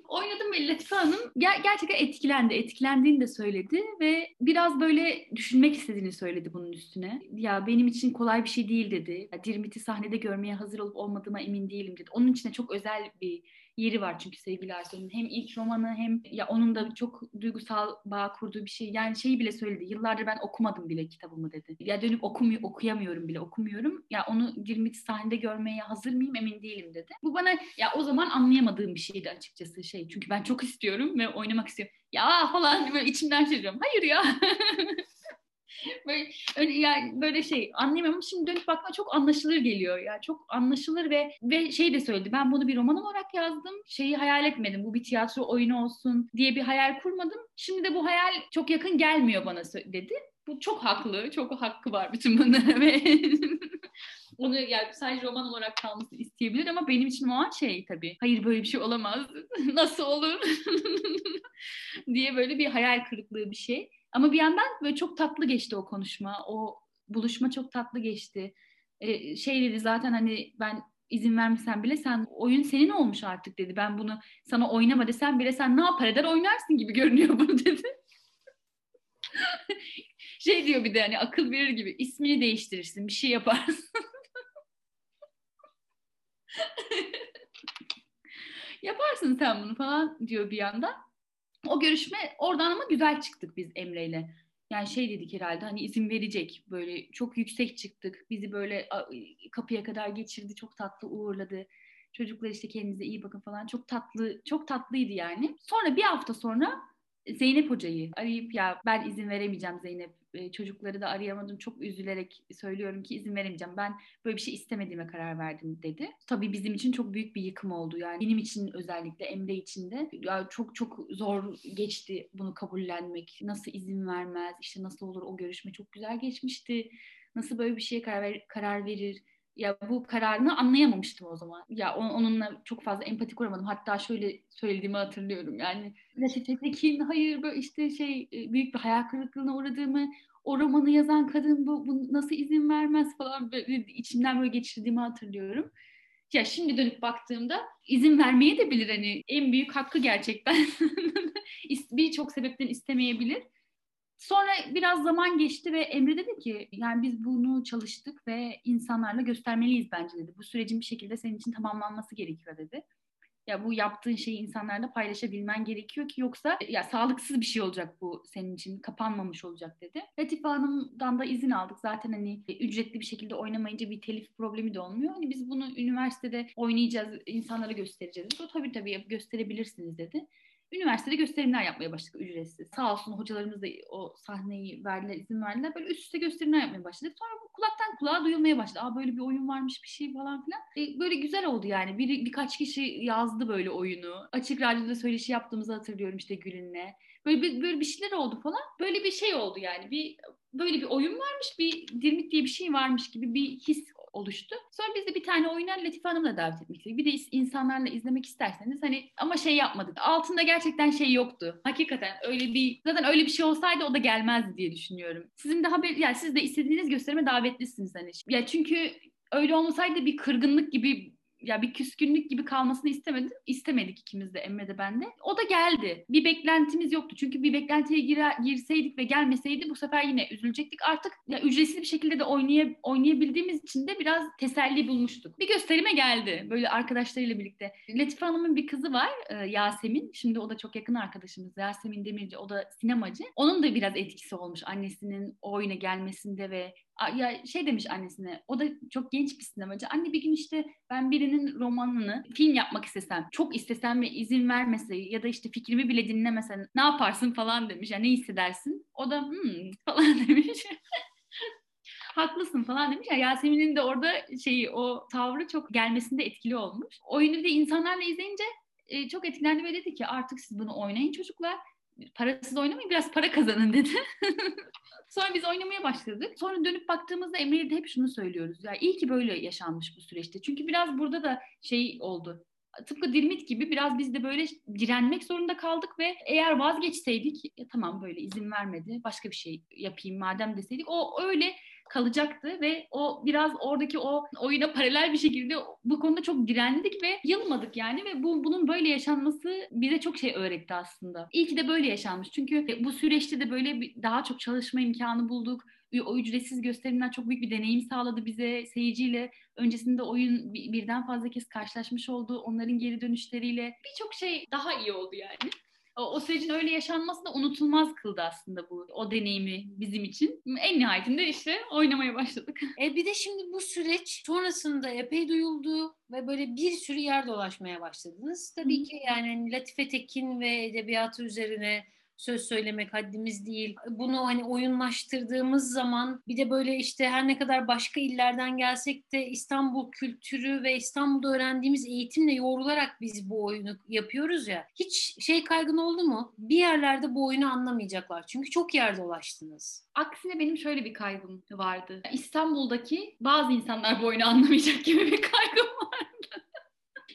Speaker 2: Oynadım ve Latife Hanım ger- gerçekten etkilendi. Etkilendiğini de söyledi ve biraz böyle düşünmek istediğini söyledi bunun üstüne. Ya benim için kolay bir şey değil dedi. Ya, Dirmit'i sahnede görmeye hazır olup olmadığıma emin değilim dedi. Onun içinde çok özel bir yeri var çünkü sevgili Arsen'in. Hem ilk romanı hem ya onun da çok duygusal bağ kurduğu bir şey. Yani şeyi bile söyledi. Yıllardır ben okumadım bile kitabımı dedi. Ya dönüp okumuyor, okuyamıyorum bile okumuyorum. Ya onu 20 sahnede görmeye hazır mıyım emin değilim dedi. Bu bana ya o zaman anlayamadığım bir şeydi açıkçası şey. Çünkü ben çok istiyorum ve oynamak istiyorum. Ya falan böyle içimden şey diyorum. Hayır ya. böyle öyle yani böyle şey anlayamam şimdi dönüp bakma çok anlaşılır geliyor ya. Çok anlaşılır ve ve şey de söyledi ben bunu bir roman olarak yazdım şeyi hayal etmedim. Bu bir tiyatro oyunu olsun diye bir hayal kurmadım. Şimdi de bu hayal çok yakın gelmiyor bana dedi. Bu çok haklı çok hakkı var bütün bunlara ve onu yani sadece roman olarak kalması isteyebilir ama benim için o an şey tabii hayır böyle bir şey olamaz. Nasıl olur? diye böyle bir hayal kırıklığı bir şey ama bir yandan böyle çok tatlı geçti o konuşma. O buluşma çok tatlı geçti. Ee, şey dedi zaten hani ben izin vermesen bile sen oyun senin olmuş artık dedi. Ben bunu sana oynama desem bile sen ne yapar eder oynarsın gibi görünüyor bu dedi. şey diyor bir de hani akıl verir gibi ismini değiştirirsin bir şey yaparsın. Yaparsın sen bunu falan diyor bir yandan. O görüşme oradan ama güzel çıktık biz Emre'yle. Yani şey dedik herhalde hani izin verecek böyle çok yüksek çıktık. Bizi böyle kapıya kadar geçirdi çok tatlı uğurladı. Çocuklar işte kendinize iyi bakın falan çok tatlı çok tatlıydı yani. Sonra bir hafta sonra Zeynep hocayı arayıp ya ben izin veremeyeceğim Zeynep e, çocukları da arayamadım çok üzülerek söylüyorum ki izin veremeyeceğim ben böyle bir şey istemediğime karar verdim dedi. Tabii bizim için çok büyük bir yıkım oldu yani. Benim için özellikle Emre için de. Ya çok çok zor geçti bunu kabullenmek. Nasıl izin vermez işte nasıl olur o görüşme çok güzel geçmişti. Nasıl böyle bir şeye karar, ver, karar verir ya bu kararını anlayamamıştım o zaman. Ya onunla çok fazla empati kuramadım. Hatta şöyle söylediğimi hatırlıyorum. Yani Tekin hayır böyle işte şey e, büyük bir hayal kırıklığına uğradığımı o romanı yazan kadın bu, bu nasıl izin vermez falan böyle içimden böyle geçirdiğimi hatırlıyorum. Ya şimdi dönüp baktığımda izin vermeye de bilir hani en büyük hakkı gerçekten. Birçok sebepten istemeyebilir. Sonra biraz zaman geçti ve Emre dedi ki yani biz bunu çalıştık ve insanlarla göstermeliyiz bence dedi. Bu sürecin bir şekilde senin için tamamlanması gerekiyor dedi. Ya bu yaptığın şeyi insanlarla paylaşabilmen gerekiyor ki yoksa ya sağlıksız bir şey olacak bu senin için kapanmamış olacak dedi. Latife Hanım'dan da izin aldık. Zaten hani ücretli bir şekilde oynamayınca bir telif problemi de olmuyor. Hani biz bunu üniversitede oynayacağız, insanlara göstereceğiz. O tabii tabii gösterebilirsiniz dedi üniversitede gösterimler yapmaya başladık ücretsiz. Sağ olsun hocalarımız da o sahneyi verdiler, izin verdiler. Böyle üst üste gösterimler yapmaya başladık. Sonra bu kulaktan kulağa duyulmaya başladı. Aa böyle bir oyun varmış bir şey falan filan. E, böyle güzel oldu yani. Bir, birkaç kişi yazdı böyle oyunu. Açık radyoda söyleşi yaptığımızı hatırlıyorum işte Gül'ünle. Böyle bir, böyle bir şeyler oldu falan. Böyle bir şey oldu yani. Bir böyle bir oyun varmış, bir dirmit diye bir şey varmış gibi bir his oluştu. Sonra biz de bir tane oyuna Latife Hanım'la davet etmek. Bir de insanlarla izlemek isterseniz hani ama şey yapmadık. Altında gerçekten şey yoktu. Hakikaten öyle bir zaten öyle bir şey olsaydı o da gelmezdi diye düşünüyorum. Sizin de haber yani siz de istediğiniz gösterime davetlisiniz hani. Ya çünkü öyle olmasaydı bir kırgınlık gibi ya bir küskünlük gibi kalmasını istemedim. İstemedik ikimiz de Emme de ben de. O da geldi. Bir beklentimiz yoktu. Çünkü bir beklentiye girer, girseydik ve gelmeseydi bu sefer yine üzülecektik. Artık ya ücretsiz bir şekilde de oynay oynayabildiğimiz için de biraz teselli bulmuştuk. Bir gösterime geldi böyle arkadaşlarıyla birlikte. Latife Hanım'ın bir kızı var e, Yasemin. Şimdi o da çok yakın arkadaşımız. Yasemin Demirci. O da sinemacı. Onun da biraz etkisi olmuş annesinin o oyuna gelmesinde ve ya şey demiş annesine o da çok genç bir sinemacı. Anne bir gün işte ben birinin romanını film yapmak istesem çok istesem ve izin vermese ya da işte fikrimi bile dinlemesen ne yaparsın falan demiş. Yani ne hissedersin? O da hmm falan demiş. Haklısın falan demiş. Ya Yasemin'in de orada şeyi o tavrı çok gelmesinde etkili olmuş. Oyunu bir de insanlarla izleyince e, çok etkilendi ve dedi ki artık siz bunu oynayın çocuklar. Parasız oynamayın biraz para kazanın dedi. Sonra biz oynamaya başladık. Sonra dönüp baktığımızda Emre'ye de hep şunu söylüyoruz. Ya iyi ki böyle yaşanmış bu süreçte. Çünkü biraz burada da şey oldu tıpkı Dirmit gibi biraz biz de böyle direnmek zorunda kaldık ve eğer vazgeçseydik ya tamam böyle izin vermedi başka bir şey yapayım madem deseydik o öyle kalacaktı ve o biraz oradaki o oyuna paralel bir şekilde bu konuda çok direndik ve yılmadık yani ve bu bunun böyle yaşanması bize çok şey öğretti aslında. İyi ki de böyle yaşanmış. Çünkü bu süreçte de böyle daha çok çalışma imkanı bulduk o ücretsiz gösterimler çok büyük bir deneyim sağladı bize seyirciyle. Öncesinde oyun birden fazla kez karşılaşmış oldu. Onların geri dönüşleriyle birçok şey daha iyi oldu yani o, o sürecin öyle yaşanması da unutulmaz kıldı aslında bu o deneyimi bizim için. En nihayetinde işte oynamaya başladık.
Speaker 1: E bir de şimdi bu süreç sonrasında epey duyuldu ve böyle bir sürü yer dolaşmaya başladınız. Tabii Hı. ki yani Latife Tekin ve edebiyatı üzerine söz söylemek haddimiz değil. Bunu hani oyunlaştırdığımız zaman bir de böyle işte her ne kadar başka illerden gelsek de İstanbul kültürü ve İstanbul'da öğrendiğimiz eğitimle yoğrularak biz bu oyunu yapıyoruz ya. Hiç şey kaygın oldu mu? Bir yerlerde bu oyunu anlamayacaklar. Çünkü çok yer dolaştınız.
Speaker 2: Aksine benim şöyle bir kaygım vardı. İstanbul'daki bazı insanlar bu oyunu anlamayacak gibi bir kaygım vardı.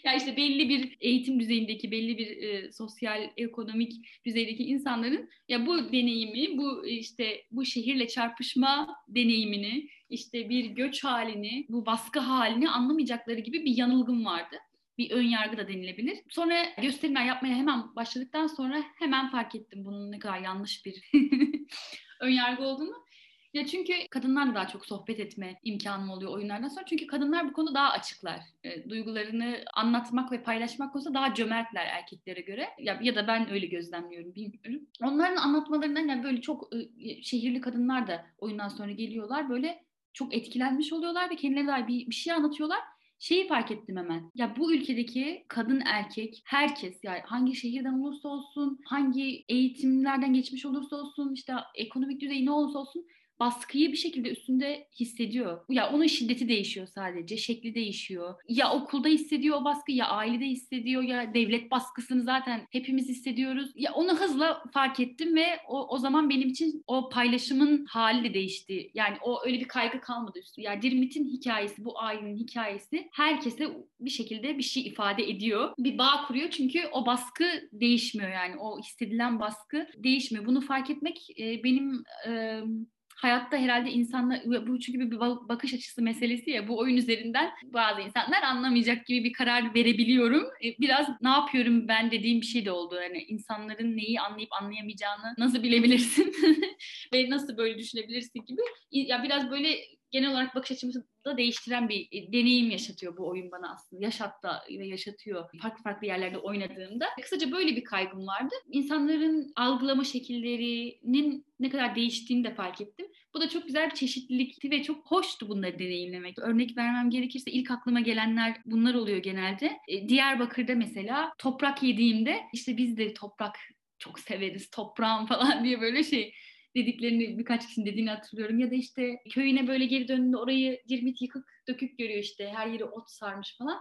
Speaker 2: Ya işte belli bir eğitim düzeyindeki, belli bir e, sosyal, ekonomik düzeydeki insanların ya bu deneyimi, bu işte bu şehirle çarpışma deneyimini, işte bir göç halini, bu baskı halini anlamayacakları gibi bir yanılgım vardı bir ön yargı da denilebilir. Sonra gösterimler yapmaya hemen başladıktan sonra hemen fark ettim bunun ne kadar yanlış bir ön yargı olduğunu. Ya çünkü kadınlarla daha çok sohbet etme imkanım oluyor oyunlardan sonra. Çünkü kadınlar bu konuda daha açıklar. E, duygularını anlatmak ve paylaşmak konusunda daha cömertler erkeklere göre. Ya, ya da ben öyle gözlemliyorum bilmiyorum. Onların anlatmalarından yani böyle çok e, şehirli kadınlar da oyundan sonra geliyorlar. Böyle çok etkilenmiş oluyorlar ve kendilerine dair bir, bir şey anlatıyorlar şeyi fark ettim hemen. Ya bu ülkedeki kadın erkek herkes yani hangi şehirden olursa olsun, hangi eğitimlerden geçmiş olursa olsun, işte ekonomik düzeyi ne olursa olsun baskıyı bir şekilde üstünde hissediyor. Ya onun şiddeti değişiyor sadece, şekli değişiyor. Ya okulda hissediyor o baskı, ya ailede hissediyor, ya devlet baskısını zaten hepimiz hissediyoruz. Ya onu hızla fark ettim ve o, o zaman benim için o paylaşımın hali de değişti. Yani o öyle bir kaygı kalmadı üstü. Ya Dirmit'in hikayesi, bu ailenin hikayesi herkese bir şekilde bir şey ifade ediyor. Bir bağ kuruyor çünkü o baskı değişmiyor yani. O hissedilen baskı değişmiyor. Bunu fark etmek e, benim e, hayatta herhalde insanlar bu çünkü bir bakış açısı meselesi ya bu oyun üzerinden bazı insanlar anlamayacak gibi bir karar verebiliyorum. E, biraz ne yapıyorum ben dediğim bir şey de oldu. Yani insanların neyi anlayıp anlayamayacağını nasıl bilebilirsin ve nasıl böyle düşünebilirsin gibi. Ya biraz böyle genel olarak bakış açımızı da değiştiren bir e, deneyim yaşatıyor bu oyun bana aslında. Yaşattı ve yaşatıyor farklı farklı yerlerde oynadığımda. Kısaca böyle bir kaygım vardı. İnsanların algılama şekillerinin ne kadar değiştiğini de fark ettim. Bu da çok güzel bir çeşitlilikti ve çok hoştu bunları deneyimlemek. Örnek vermem gerekirse ilk aklıma gelenler bunlar oluyor genelde. E, Diyarbakır'da mesela toprak yediğimde işte biz de toprak çok severiz toprağım falan diye böyle şey dediklerini birkaç kişinin dediğini hatırlıyorum. Ya da işte köyüne böyle geri döndüğünde orayı cirmit yıkık dökük görüyor işte. Her yeri ot sarmış falan.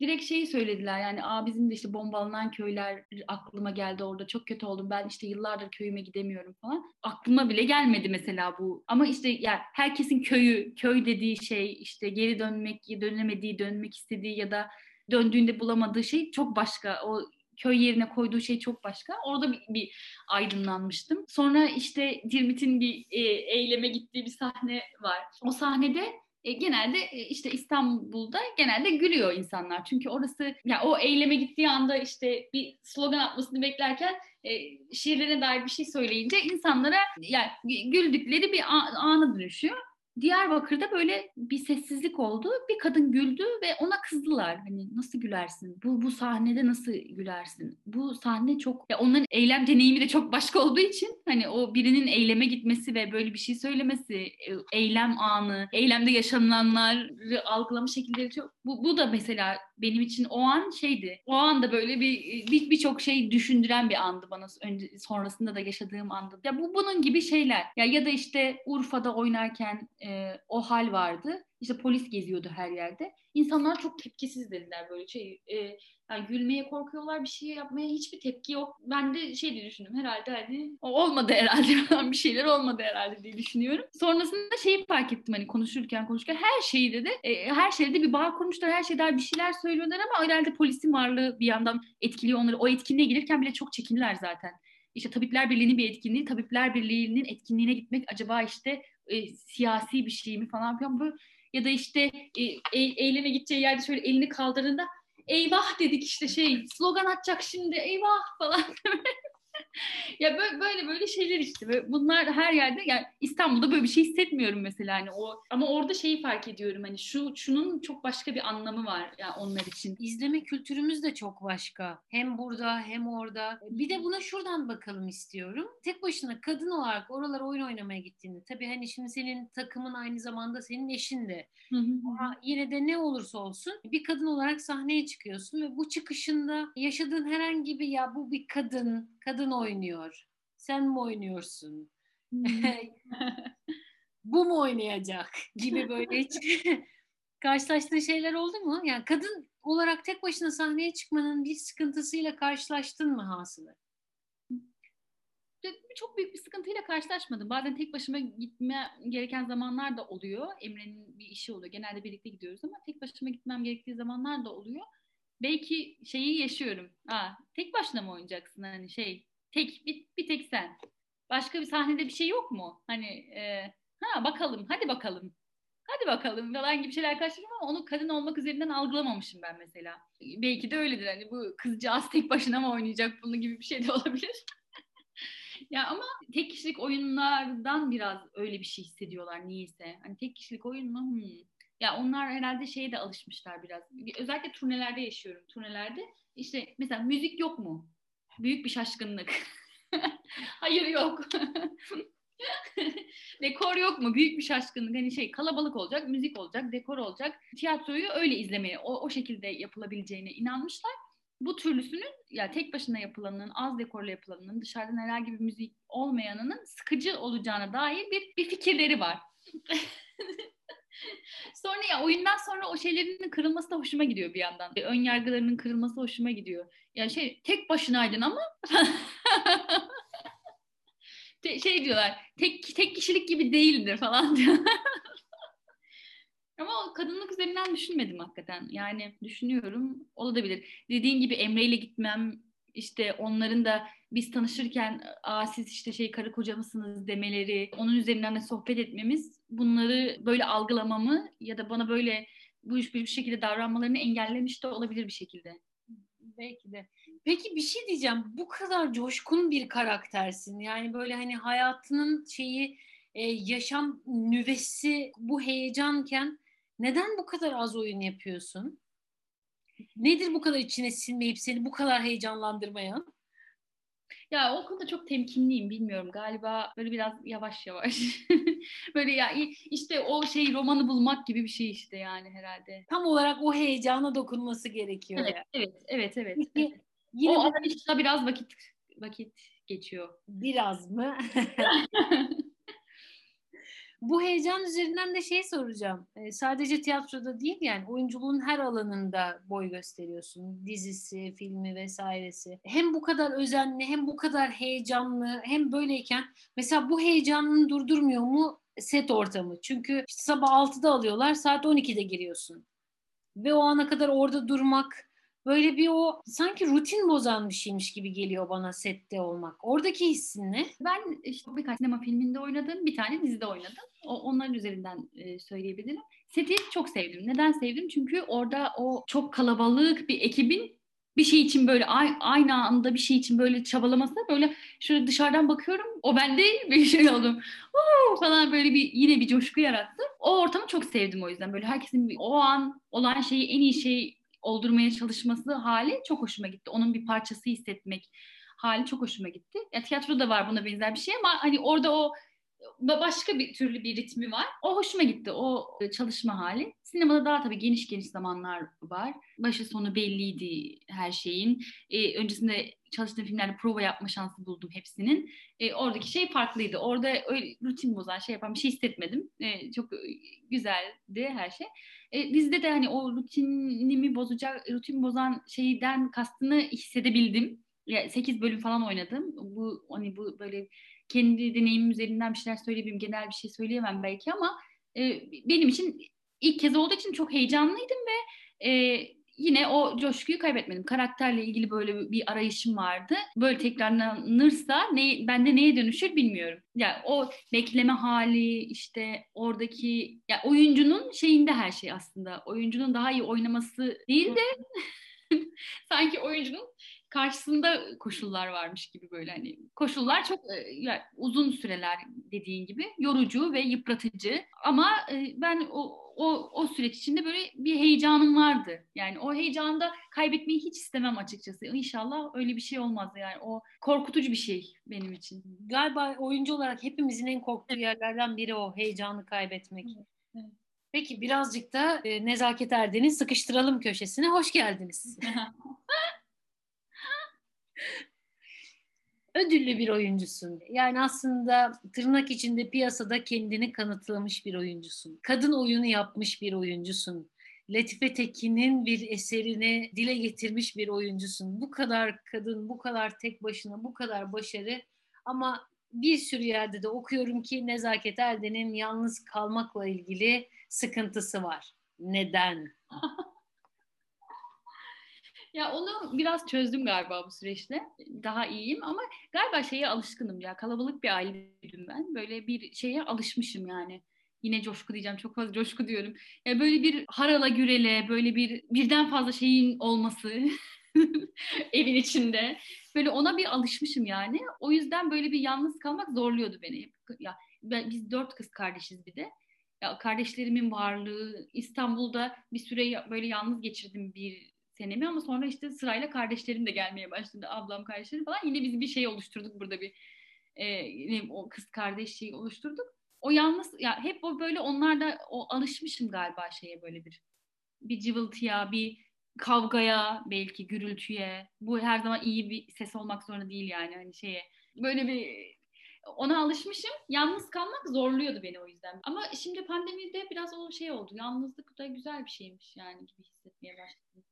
Speaker 2: direkt şeyi söylediler. Yani Aa, bizim de işte bombalanan köyler aklıma geldi orada. Çok kötü oldum. Ben işte yıllardır köyüme gidemiyorum. falan. Aklıma bile gelmedi mesela bu. Ama işte yani herkesin köyü köy dediği şey işte geri dönmek dönemediği dönmek istediği ya da döndüğünde bulamadığı şey çok başka. O köy yerine koyduğu şey çok başka. Orada bir, bir aydınlanmıştım. Sonra işte Dirmit'in bir e, eyleme gittiği bir sahne var. O sahnede e, genelde e, işte İstanbul'da genelde gülüyor insanlar. Çünkü orası ya yani o eyleme gittiği anda işte bir slogan atmasını beklerken e, şiirlerine dair bir şey söyleyince insanlara yani güldükleri bir ana dönüşüyor. Diyarbakır'da böyle bir sessizlik oldu. Bir kadın güldü ve ona kızdılar. Hani nasıl gülersin? Bu bu sahnede nasıl gülersin? Bu sahne çok ya onların eylem deneyimi de çok başka olduğu için hani o birinin eyleme gitmesi ve böyle bir şey söylemesi, e, eylem anı, eylemde yaşananları algılama şekilleri çok bu, bu da mesela benim için o an şeydi. O anda böyle bir birçok bir şey düşündüren bir andı bana önce sonrasında da yaşadığım andı. Ya bu bunun gibi şeyler. Ya ya da işte Urfa'da oynarken e, o hal vardı. İşte polis geziyordu her yerde. İnsanlar çok tepkisiz dediler böyle şey. E, yani gülmeye korkuyorlar bir şey yapmaya hiçbir tepki yok. Ben de şey diye düşündüm herhalde hani olmadı herhalde bir şeyler olmadı herhalde diye düşünüyorum. Sonrasında şeyi fark ettim hani konuşurken konuşurken her şeyde de e, her şeyde bir bağ kurmuşlar her şeyde bir şeyler söylüyorlar ama herhalde polisin varlığı bir yandan etkiliyor onları. O etkinliğe gelirken bile çok çekindiler zaten. İşte Tabipler Birliği'nin bir etkinliği, Tabipler Birliği'nin etkinliğine gitmek acaba işte e, siyasi bir şey mi falan filan böyle ya da işte e, e, eyleme gideceği yerde şöyle elini kaldırdığında eyvah! dedik işte şey slogan atacak şimdi eyvah! falan ya böyle, böyle böyle şeyler işte. bunlar her yerde yani İstanbul'da böyle bir şey hissetmiyorum mesela hani o ama orada şeyi fark ediyorum hani şu şunun çok başka bir anlamı var yani onlar için.
Speaker 1: İzleme kültürümüz de çok başka. Hem burada hem orada. Bir de buna şuradan bakalım istiyorum. Tek başına kadın olarak oralara oyun oynamaya gittiğinde tabii hani şimdi senin takımın aynı zamanda senin eşin de. Ama yine de ne olursa olsun bir kadın olarak sahneye çıkıyorsun ve bu çıkışında yaşadığın herhangi bir ya bu bir kadın kadın oynuyor. Sen mi oynuyorsun? Hmm. Bu mu oynayacak gibi böyle hiç karşılaştığın şeyler oldu mu? Yani kadın olarak tek başına sahneye çıkmanın bir sıkıntısıyla karşılaştın mı hasılı?
Speaker 2: Çok büyük bir sıkıntıyla karşılaşmadım. Bazen tek başıma gitme gereken zamanlar da oluyor. Emre'nin bir işi oluyor. Genelde birlikte gidiyoruz ama tek başıma gitmem gerektiği zamanlar da oluyor belki şeyi yaşıyorum. Aa, tek başına mı oynayacaksın hani şey tek bir, bir tek sen. Başka bir sahnede bir şey yok mu? Hani e, ha bakalım hadi bakalım. Hadi bakalım falan gibi şeyler karşıladım ama onu kadın olmak üzerinden algılamamışım ben mesela. Belki de öyledir hani bu kızcağız tek başına mı oynayacak bunu gibi bir şey de olabilir. ya ama tek kişilik oyunlardan biraz öyle bir şey hissediyorlar niyeyse. Hani tek kişilik oyun mu? Hmm. Ya onlar herhalde şeye de alışmışlar biraz. Özellikle turnelerde yaşıyorum. Turnelerde işte mesela müzik yok mu? Büyük bir şaşkınlık. Hayır yok. dekor yok mu? Büyük bir şaşkınlık. Hani şey kalabalık olacak, müzik olacak, dekor olacak. Tiyatroyu öyle izlemeye, o, o şekilde yapılabileceğine inanmışlar. Bu türlüsünün ya tek başına yapılanının, az dekorla yapılanının, dışarıdan herhangi bir müzik olmayanının sıkıcı olacağına dair bir, bir fikirleri var. sonra ya oyundan sonra o şeylerin kırılması da hoşuma gidiyor bir yandan. Ön yargılarının kırılması hoşuma gidiyor. Yani şey tek başınaydın ama şey diyorlar tek tek kişilik gibi değildir falan diyor. Ama kadınlık üzerinden düşünmedim hakikaten. Yani düşünüyorum olabilir. Dediğin gibi Emre ile gitmem işte onların da biz tanışırken Aa, siz işte şey karı koca mısınız demeleri, onun üzerinden de sohbet etmemiz bunları böyle algılamamı ya da bana böyle bu iş bir şekilde davranmalarını engellemiş de olabilir bir şekilde.
Speaker 1: Belki de. Peki bir şey diyeceğim. Bu kadar coşkun bir karaktersin. Yani böyle hani hayatının şeyi e, yaşam nüvesi bu heyecanken neden bu kadar az oyun yapıyorsun? Nedir bu kadar içine sinmeyip seni bu kadar heyecanlandırmayan?
Speaker 2: Ya o konuda çok temkinliyim bilmiyorum galiba böyle biraz yavaş yavaş. böyle ya işte o şey romanı bulmak gibi bir şey işte yani herhalde.
Speaker 1: Tam olarak o heyecana dokunması gerekiyor.
Speaker 2: Evet yani. evet evet evet. Yine o arayışta biraz vakit vakit geçiyor.
Speaker 1: Biraz mı? Bu heyecan üzerinden de şey soracağım. E, sadece tiyatroda değil yani oyunculuğun her alanında boy gösteriyorsun. Dizisi, filmi vesairesi. Hem bu kadar özenli hem bu kadar heyecanlı hem böyleyken mesela bu heyecanını durdurmuyor mu set ortamı? Çünkü işte sabah 6'da alıyorlar saat 12'de giriyorsun. Ve o ana kadar orada durmak böyle bir o sanki rutin bozan bir şeymiş gibi geliyor bana sette olmak. Oradaki hissin ne?
Speaker 2: Ben işte birkaç sinema filminde oynadım, bir tane dizide oynadım. O, onların üzerinden e, söyleyebilirim. Seti çok sevdim. Neden sevdim? Çünkü orada o çok kalabalık bir ekibin bir şey için böyle aynı anda bir şey için böyle çabalaması böyle şöyle dışarıdan bakıyorum o bende bir şey oldum falan böyle bir yine bir coşku yarattı. O ortamı çok sevdim o yüzden böyle herkesin o an olan şeyi en iyi şey oldurmaya çalışması hali çok hoşuma gitti. Onun bir parçası hissetmek hali çok hoşuma gitti. Ya tiyatroda var buna benzer bir şey ama hani orada o başka bir türlü bir ritmi var. O hoşuma gitti o e, çalışma hali. Sinemada daha tabii geniş geniş zamanlar var. Başı sonu belliydi her şeyin. Ee, öncesinde çalıştığım filmlerde prova yapma şansı buldum hepsinin. Ee, oradaki şey farklıydı. Orada öyle rutin bozan şey yapan bir şey hissetmedim. Ee, çok güzeldi her şey. Ee, dizide de hani o rutinimi bozacak, rutin bozan şeyden kastını hissedebildim. Ya 8 bölüm falan oynadım. Bu hani bu böyle kendi deneyimim üzerinden bir şeyler söyleyebilirim. Genel bir şey söyleyemem belki ama e, benim için ilk kez olduğu için çok heyecanlıydım ve e, yine o coşkuyu kaybetmedim. Karakterle ilgili böyle bir arayışım vardı. Böyle tekrarlanırsa ne, bende neye dönüşür bilmiyorum. Yani o bekleme hali işte oradaki ya oyuncunun şeyinde her şey aslında. Oyuncunun daha iyi oynaması değil de sanki oyuncunun karşısında koşullar varmış gibi böyle hani koşullar çok e, yani uzun süreler dediğin gibi yorucu ve yıpratıcı ama e, ben o, o, o süreç içinde böyle bir heyecanım vardı. Yani o heyecanı da kaybetmeyi hiç istemem açıkçası. İnşallah öyle bir şey olmaz yani. O korkutucu bir şey benim için.
Speaker 1: Galiba oyuncu olarak hepimizin en korktuğu yerlerden biri o heyecanı kaybetmek. Evet. evet. Peki birazcık da e, Nezaket Erden'in sıkıştıralım köşesine hoş geldiniz. ödüllü bir oyuncusun. Yani aslında tırnak içinde piyasada kendini kanıtlamış bir oyuncusun. Kadın oyunu yapmış bir oyuncusun. Latife Tekin'in bir eserini dile getirmiş bir oyuncusun. Bu kadar kadın, bu kadar tek başına, bu kadar başarı ama bir sürü yerde de okuyorum ki Nezaket Erden'in yalnız kalmakla ilgili sıkıntısı var. Neden?
Speaker 2: Ya onu biraz çözdüm galiba bu süreçte. Daha iyiyim ama galiba şeye alışkınım ya. Kalabalık bir aileydim ben. Böyle bir şeye alışmışım yani. Yine coşku diyeceğim. Çok fazla coşku diyorum. Ya böyle bir harala gürele, böyle bir birden fazla şeyin olması evin içinde. Böyle ona bir alışmışım yani. O yüzden böyle bir yalnız kalmak zorluyordu beni. Ya ben, biz dört kız kardeşiz bir de. Ya kardeşlerimin varlığı, İstanbul'da bir süre böyle yalnız geçirdim bir senemi ama sonra işte sırayla kardeşlerim de gelmeye başladı. Ablam kardeşlerim falan. Yine biz bir şey oluşturduk burada bir e, o kız kardeş şeyi oluşturduk. O yalnız ya hep o böyle onlarda o alışmışım galiba şeye böyle bir bir cıvıltıya, bir kavgaya, belki gürültüye. Bu her zaman iyi bir ses olmak zorunda değil yani hani şeye. Böyle bir ona alışmışım. Yalnız kalmak zorluyordu beni o yüzden. Ama şimdi pandemide biraz o şey oldu. Yalnızlık da güzel bir şeymiş yani gibi hissetmeye başladım.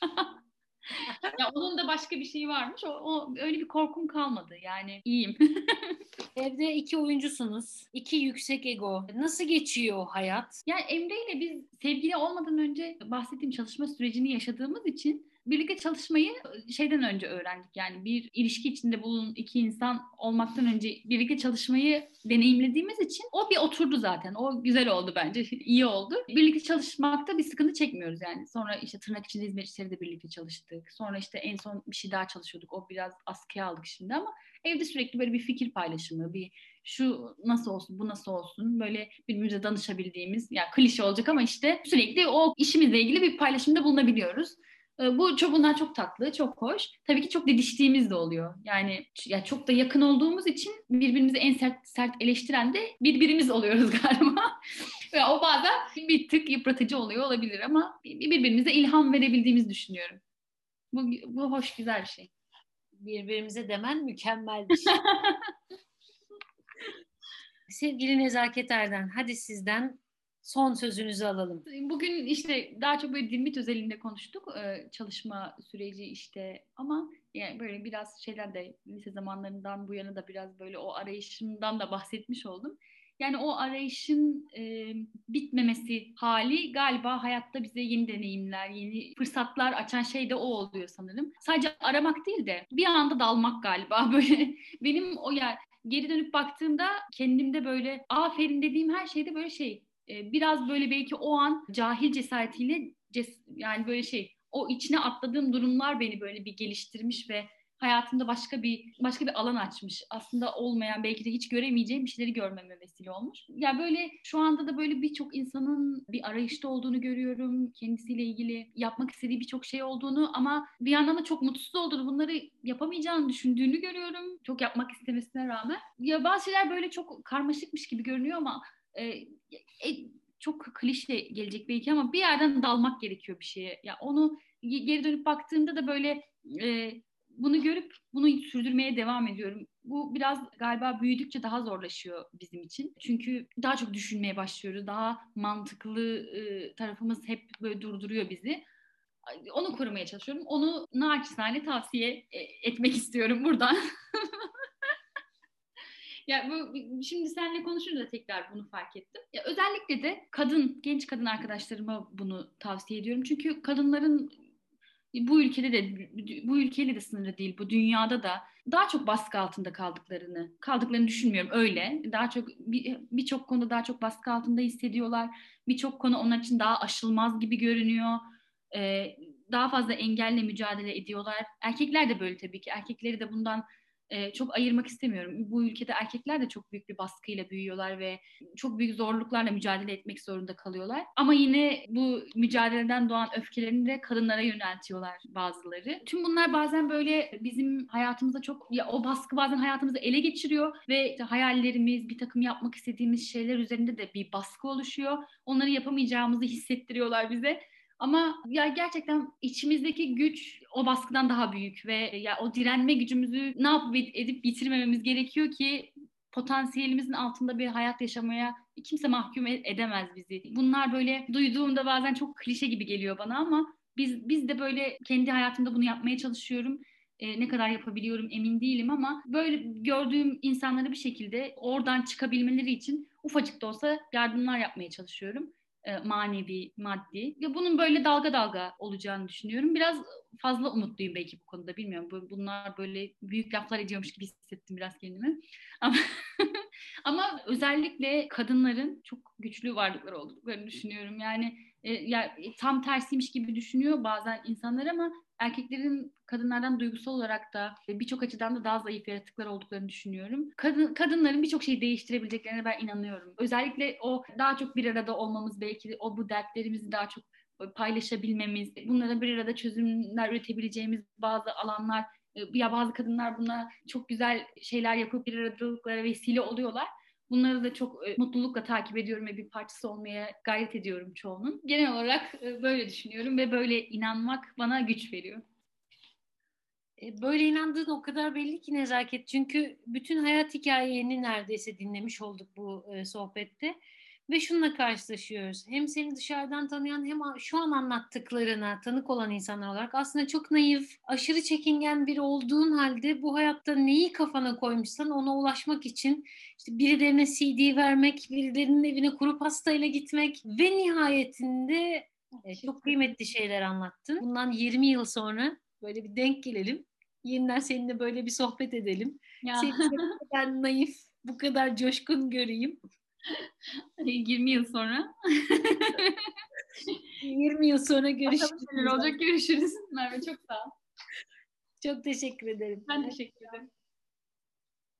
Speaker 2: ya onun da başka bir şeyi varmış. O, o öyle bir korkum kalmadı. Yani iyiyim.
Speaker 1: Evde iki oyuncusunuz. iki yüksek ego. Nasıl geçiyor hayat?
Speaker 2: Yani Emre ile biz sevgili olmadan önce bahsettiğim çalışma sürecini yaşadığımız için birlikte çalışmayı şeyden önce öğrendik. Yani bir ilişki içinde bulun iki insan olmaktan önce birlikte çalışmayı deneyimlediğimiz için o bir oturdu zaten. O güzel oldu bence. iyi oldu. Birlikte çalışmakta bir sıkıntı çekmiyoruz yani. Sonra işte tırnak içinde hizmetçileri de birlikte çalıştık. Sonra işte en son bir şey daha çalışıyorduk. O biraz askıya aldık şimdi ama evde sürekli böyle bir fikir paylaşımı, bir şu nasıl olsun, bu nasıl olsun böyle birbirimize danışabildiğimiz, ya yani klişe olacak ama işte sürekli o işimizle ilgili bir paylaşımda bulunabiliyoruz. Ee, bu çok bunlar çok tatlı, çok hoş. Tabii ki çok didiştiğimiz de oluyor. Yani ya çok da yakın olduğumuz için birbirimizi en sert sert eleştiren de birbirimiz oluyoruz galiba. Ve o bazen bir tık yıpratıcı oluyor olabilir ama birbirimize ilham verebildiğimizi düşünüyorum. Bu, bu hoş, güzel bir şey.
Speaker 1: Birbirimize demen mükemmel bir şey. sevgili Nezaket Erden, hadi sizden son sözünüzü alalım.
Speaker 2: Bugün işte daha çok böyle Dimit özelinde konuştuk çalışma süreci işte ama yani böyle biraz şeyler de lise zamanlarından bu yana da biraz böyle o arayışımdan da bahsetmiş oldum. Yani o arayışın e, bitmemesi hali galiba hayatta bize yeni deneyimler, yeni fırsatlar açan şey de o oluyor sanırım. Sadece aramak değil de bir anda dalmak galiba böyle. Benim o yer geri dönüp baktığımda kendimde böyle aferin dediğim her şeyde böyle şey e, biraz böyle belki o an cahil cesaretiyle ces yani böyle şey o içine atladığım durumlar beni böyle bir geliştirmiş ve hayatımda başka bir başka bir alan açmış. Aslında olmayan belki de hiç göremeyeceğim bir şeyleri görmeme vesile olmuş. Ya yani böyle şu anda da böyle birçok insanın bir arayışta olduğunu görüyorum. Kendisiyle ilgili yapmak istediği birçok şey olduğunu ama bir yandan da çok mutsuz olduğunu, bunları yapamayacağını düşündüğünü görüyorum. Çok yapmak istemesine rağmen. Ya bazı şeyler böyle çok karmaşıkmış gibi görünüyor ama e, e, çok klişe gelecek belki ama bir yerden dalmak gerekiyor bir şeye. Ya onu geri dönüp baktığımda da böyle e, bunu görüp bunu sürdürmeye devam ediyorum. Bu biraz galiba büyüdükçe daha zorlaşıyor bizim için. Çünkü daha çok düşünmeye başlıyoruz. Daha mantıklı e, tarafımız hep böyle durduruyor bizi. Onu korumaya çalışıyorum. Onu naçizane tavsiye e, etmek istiyorum buradan. Ya bu şimdi seninle konuşunca tekrar bunu fark ettim. Ya özellikle de kadın, genç kadın arkadaşlarıma bunu tavsiye ediyorum. Çünkü kadınların bu ülkede de bu ülkeyle de sınırlı değil. Bu dünyada da daha çok baskı altında kaldıklarını kaldıklarını düşünmüyorum. Öyle. Daha çok birçok bir konuda daha çok baskı altında hissediyorlar. Birçok konu onlar için daha aşılmaz gibi görünüyor. Ee, daha fazla engelle mücadele ediyorlar. Erkekler de böyle tabii ki. Erkekleri de bundan e, çok ayırmak istemiyorum. Bu ülkede erkekler de çok büyük bir baskıyla büyüyorlar ve çok büyük zorluklarla mücadele etmek zorunda kalıyorlar. Ama yine bu mücadeleden doğan öfkelerini de kadınlara yöneltiyorlar bazıları. Tüm bunlar bazen böyle bizim hayatımızda çok ya o baskı bazen hayatımızı ele geçiriyor ve işte hayallerimiz, bir takım yapmak istediğimiz şeyler üzerinde de bir baskı oluşuyor. Onları yapamayacağımızı hissettiriyorlar bize. Ama ya gerçekten içimizdeki güç o baskıdan daha büyük ve ya o direnme gücümüzü ne yapıp edip bitirmememiz gerekiyor ki potansiyelimizin altında bir hayat yaşamaya kimse mahkum e-, edemez bizi. Bunlar böyle duyduğumda bazen çok klişe gibi geliyor bana ama biz biz de böyle kendi hayatımda bunu yapmaya çalışıyorum. Ee, ne kadar yapabiliyorum emin değilim ama böyle gördüğüm insanları bir şekilde oradan çıkabilmeleri için ufacık da olsa yardımlar yapmaya çalışıyorum e, manevi, maddi. Ya bunun böyle dalga dalga olacağını düşünüyorum. Biraz fazla umutluyum belki bu konuda bilmiyorum. Bunlar böyle büyük laflar ediyormuş gibi hissettim biraz kendimi. Ama ama özellikle kadınların çok güçlü varlıklar olduklarını düşünüyorum. Yani e, ya tam tersiymiş gibi düşünüyor bazen insanlar ama erkeklerin kadınlardan duygusal olarak da birçok açıdan da daha zayıf yaratıklar olduklarını düşünüyorum. Kadın, kadınların birçok şeyi değiştirebileceklerine ben inanıyorum. Özellikle o daha çok bir arada olmamız belki o bu dertlerimizi daha çok paylaşabilmemiz, bunlara bir arada çözümler üretebileceğimiz bazı alanlar ya bazı kadınlar buna çok güzel şeyler yapıp bir aradalıklara vesile oluyorlar. Bunları da çok e, mutlulukla takip ediyorum ve bir parçası olmaya gayret ediyorum çoğunun. Genel olarak e, böyle düşünüyorum ve böyle inanmak bana güç veriyor.
Speaker 1: E, böyle inandığın o kadar belli ki nezaket. Çünkü bütün hayat hikayeni neredeyse dinlemiş olduk bu sohbette. Ve şununla karşılaşıyoruz. Hem seni dışarıdan tanıyan hem şu an anlattıklarına tanık olan insanlar olarak aslında çok naif, aşırı çekingen biri olduğun halde bu hayatta neyi kafana koymuşsan ona ulaşmak için işte birilerine CD vermek, birilerinin evine kuru pastayla gitmek ve nihayetinde e, çok kıymetli şeyler anlattın. Bundan 20 yıl sonra böyle bir denk gelelim. Yeniden seninle böyle bir sohbet edelim. Ya. Seni naif, bu kadar coşkun göreyim.
Speaker 2: 20 yıl sonra.
Speaker 1: 20 yıl sonra görüşürüz.
Speaker 2: olacak görüşürüz. Merve çok sağ ol.
Speaker 1: Çok teşekkür ederim.
Speaker 2: Ben teşekkür ederim.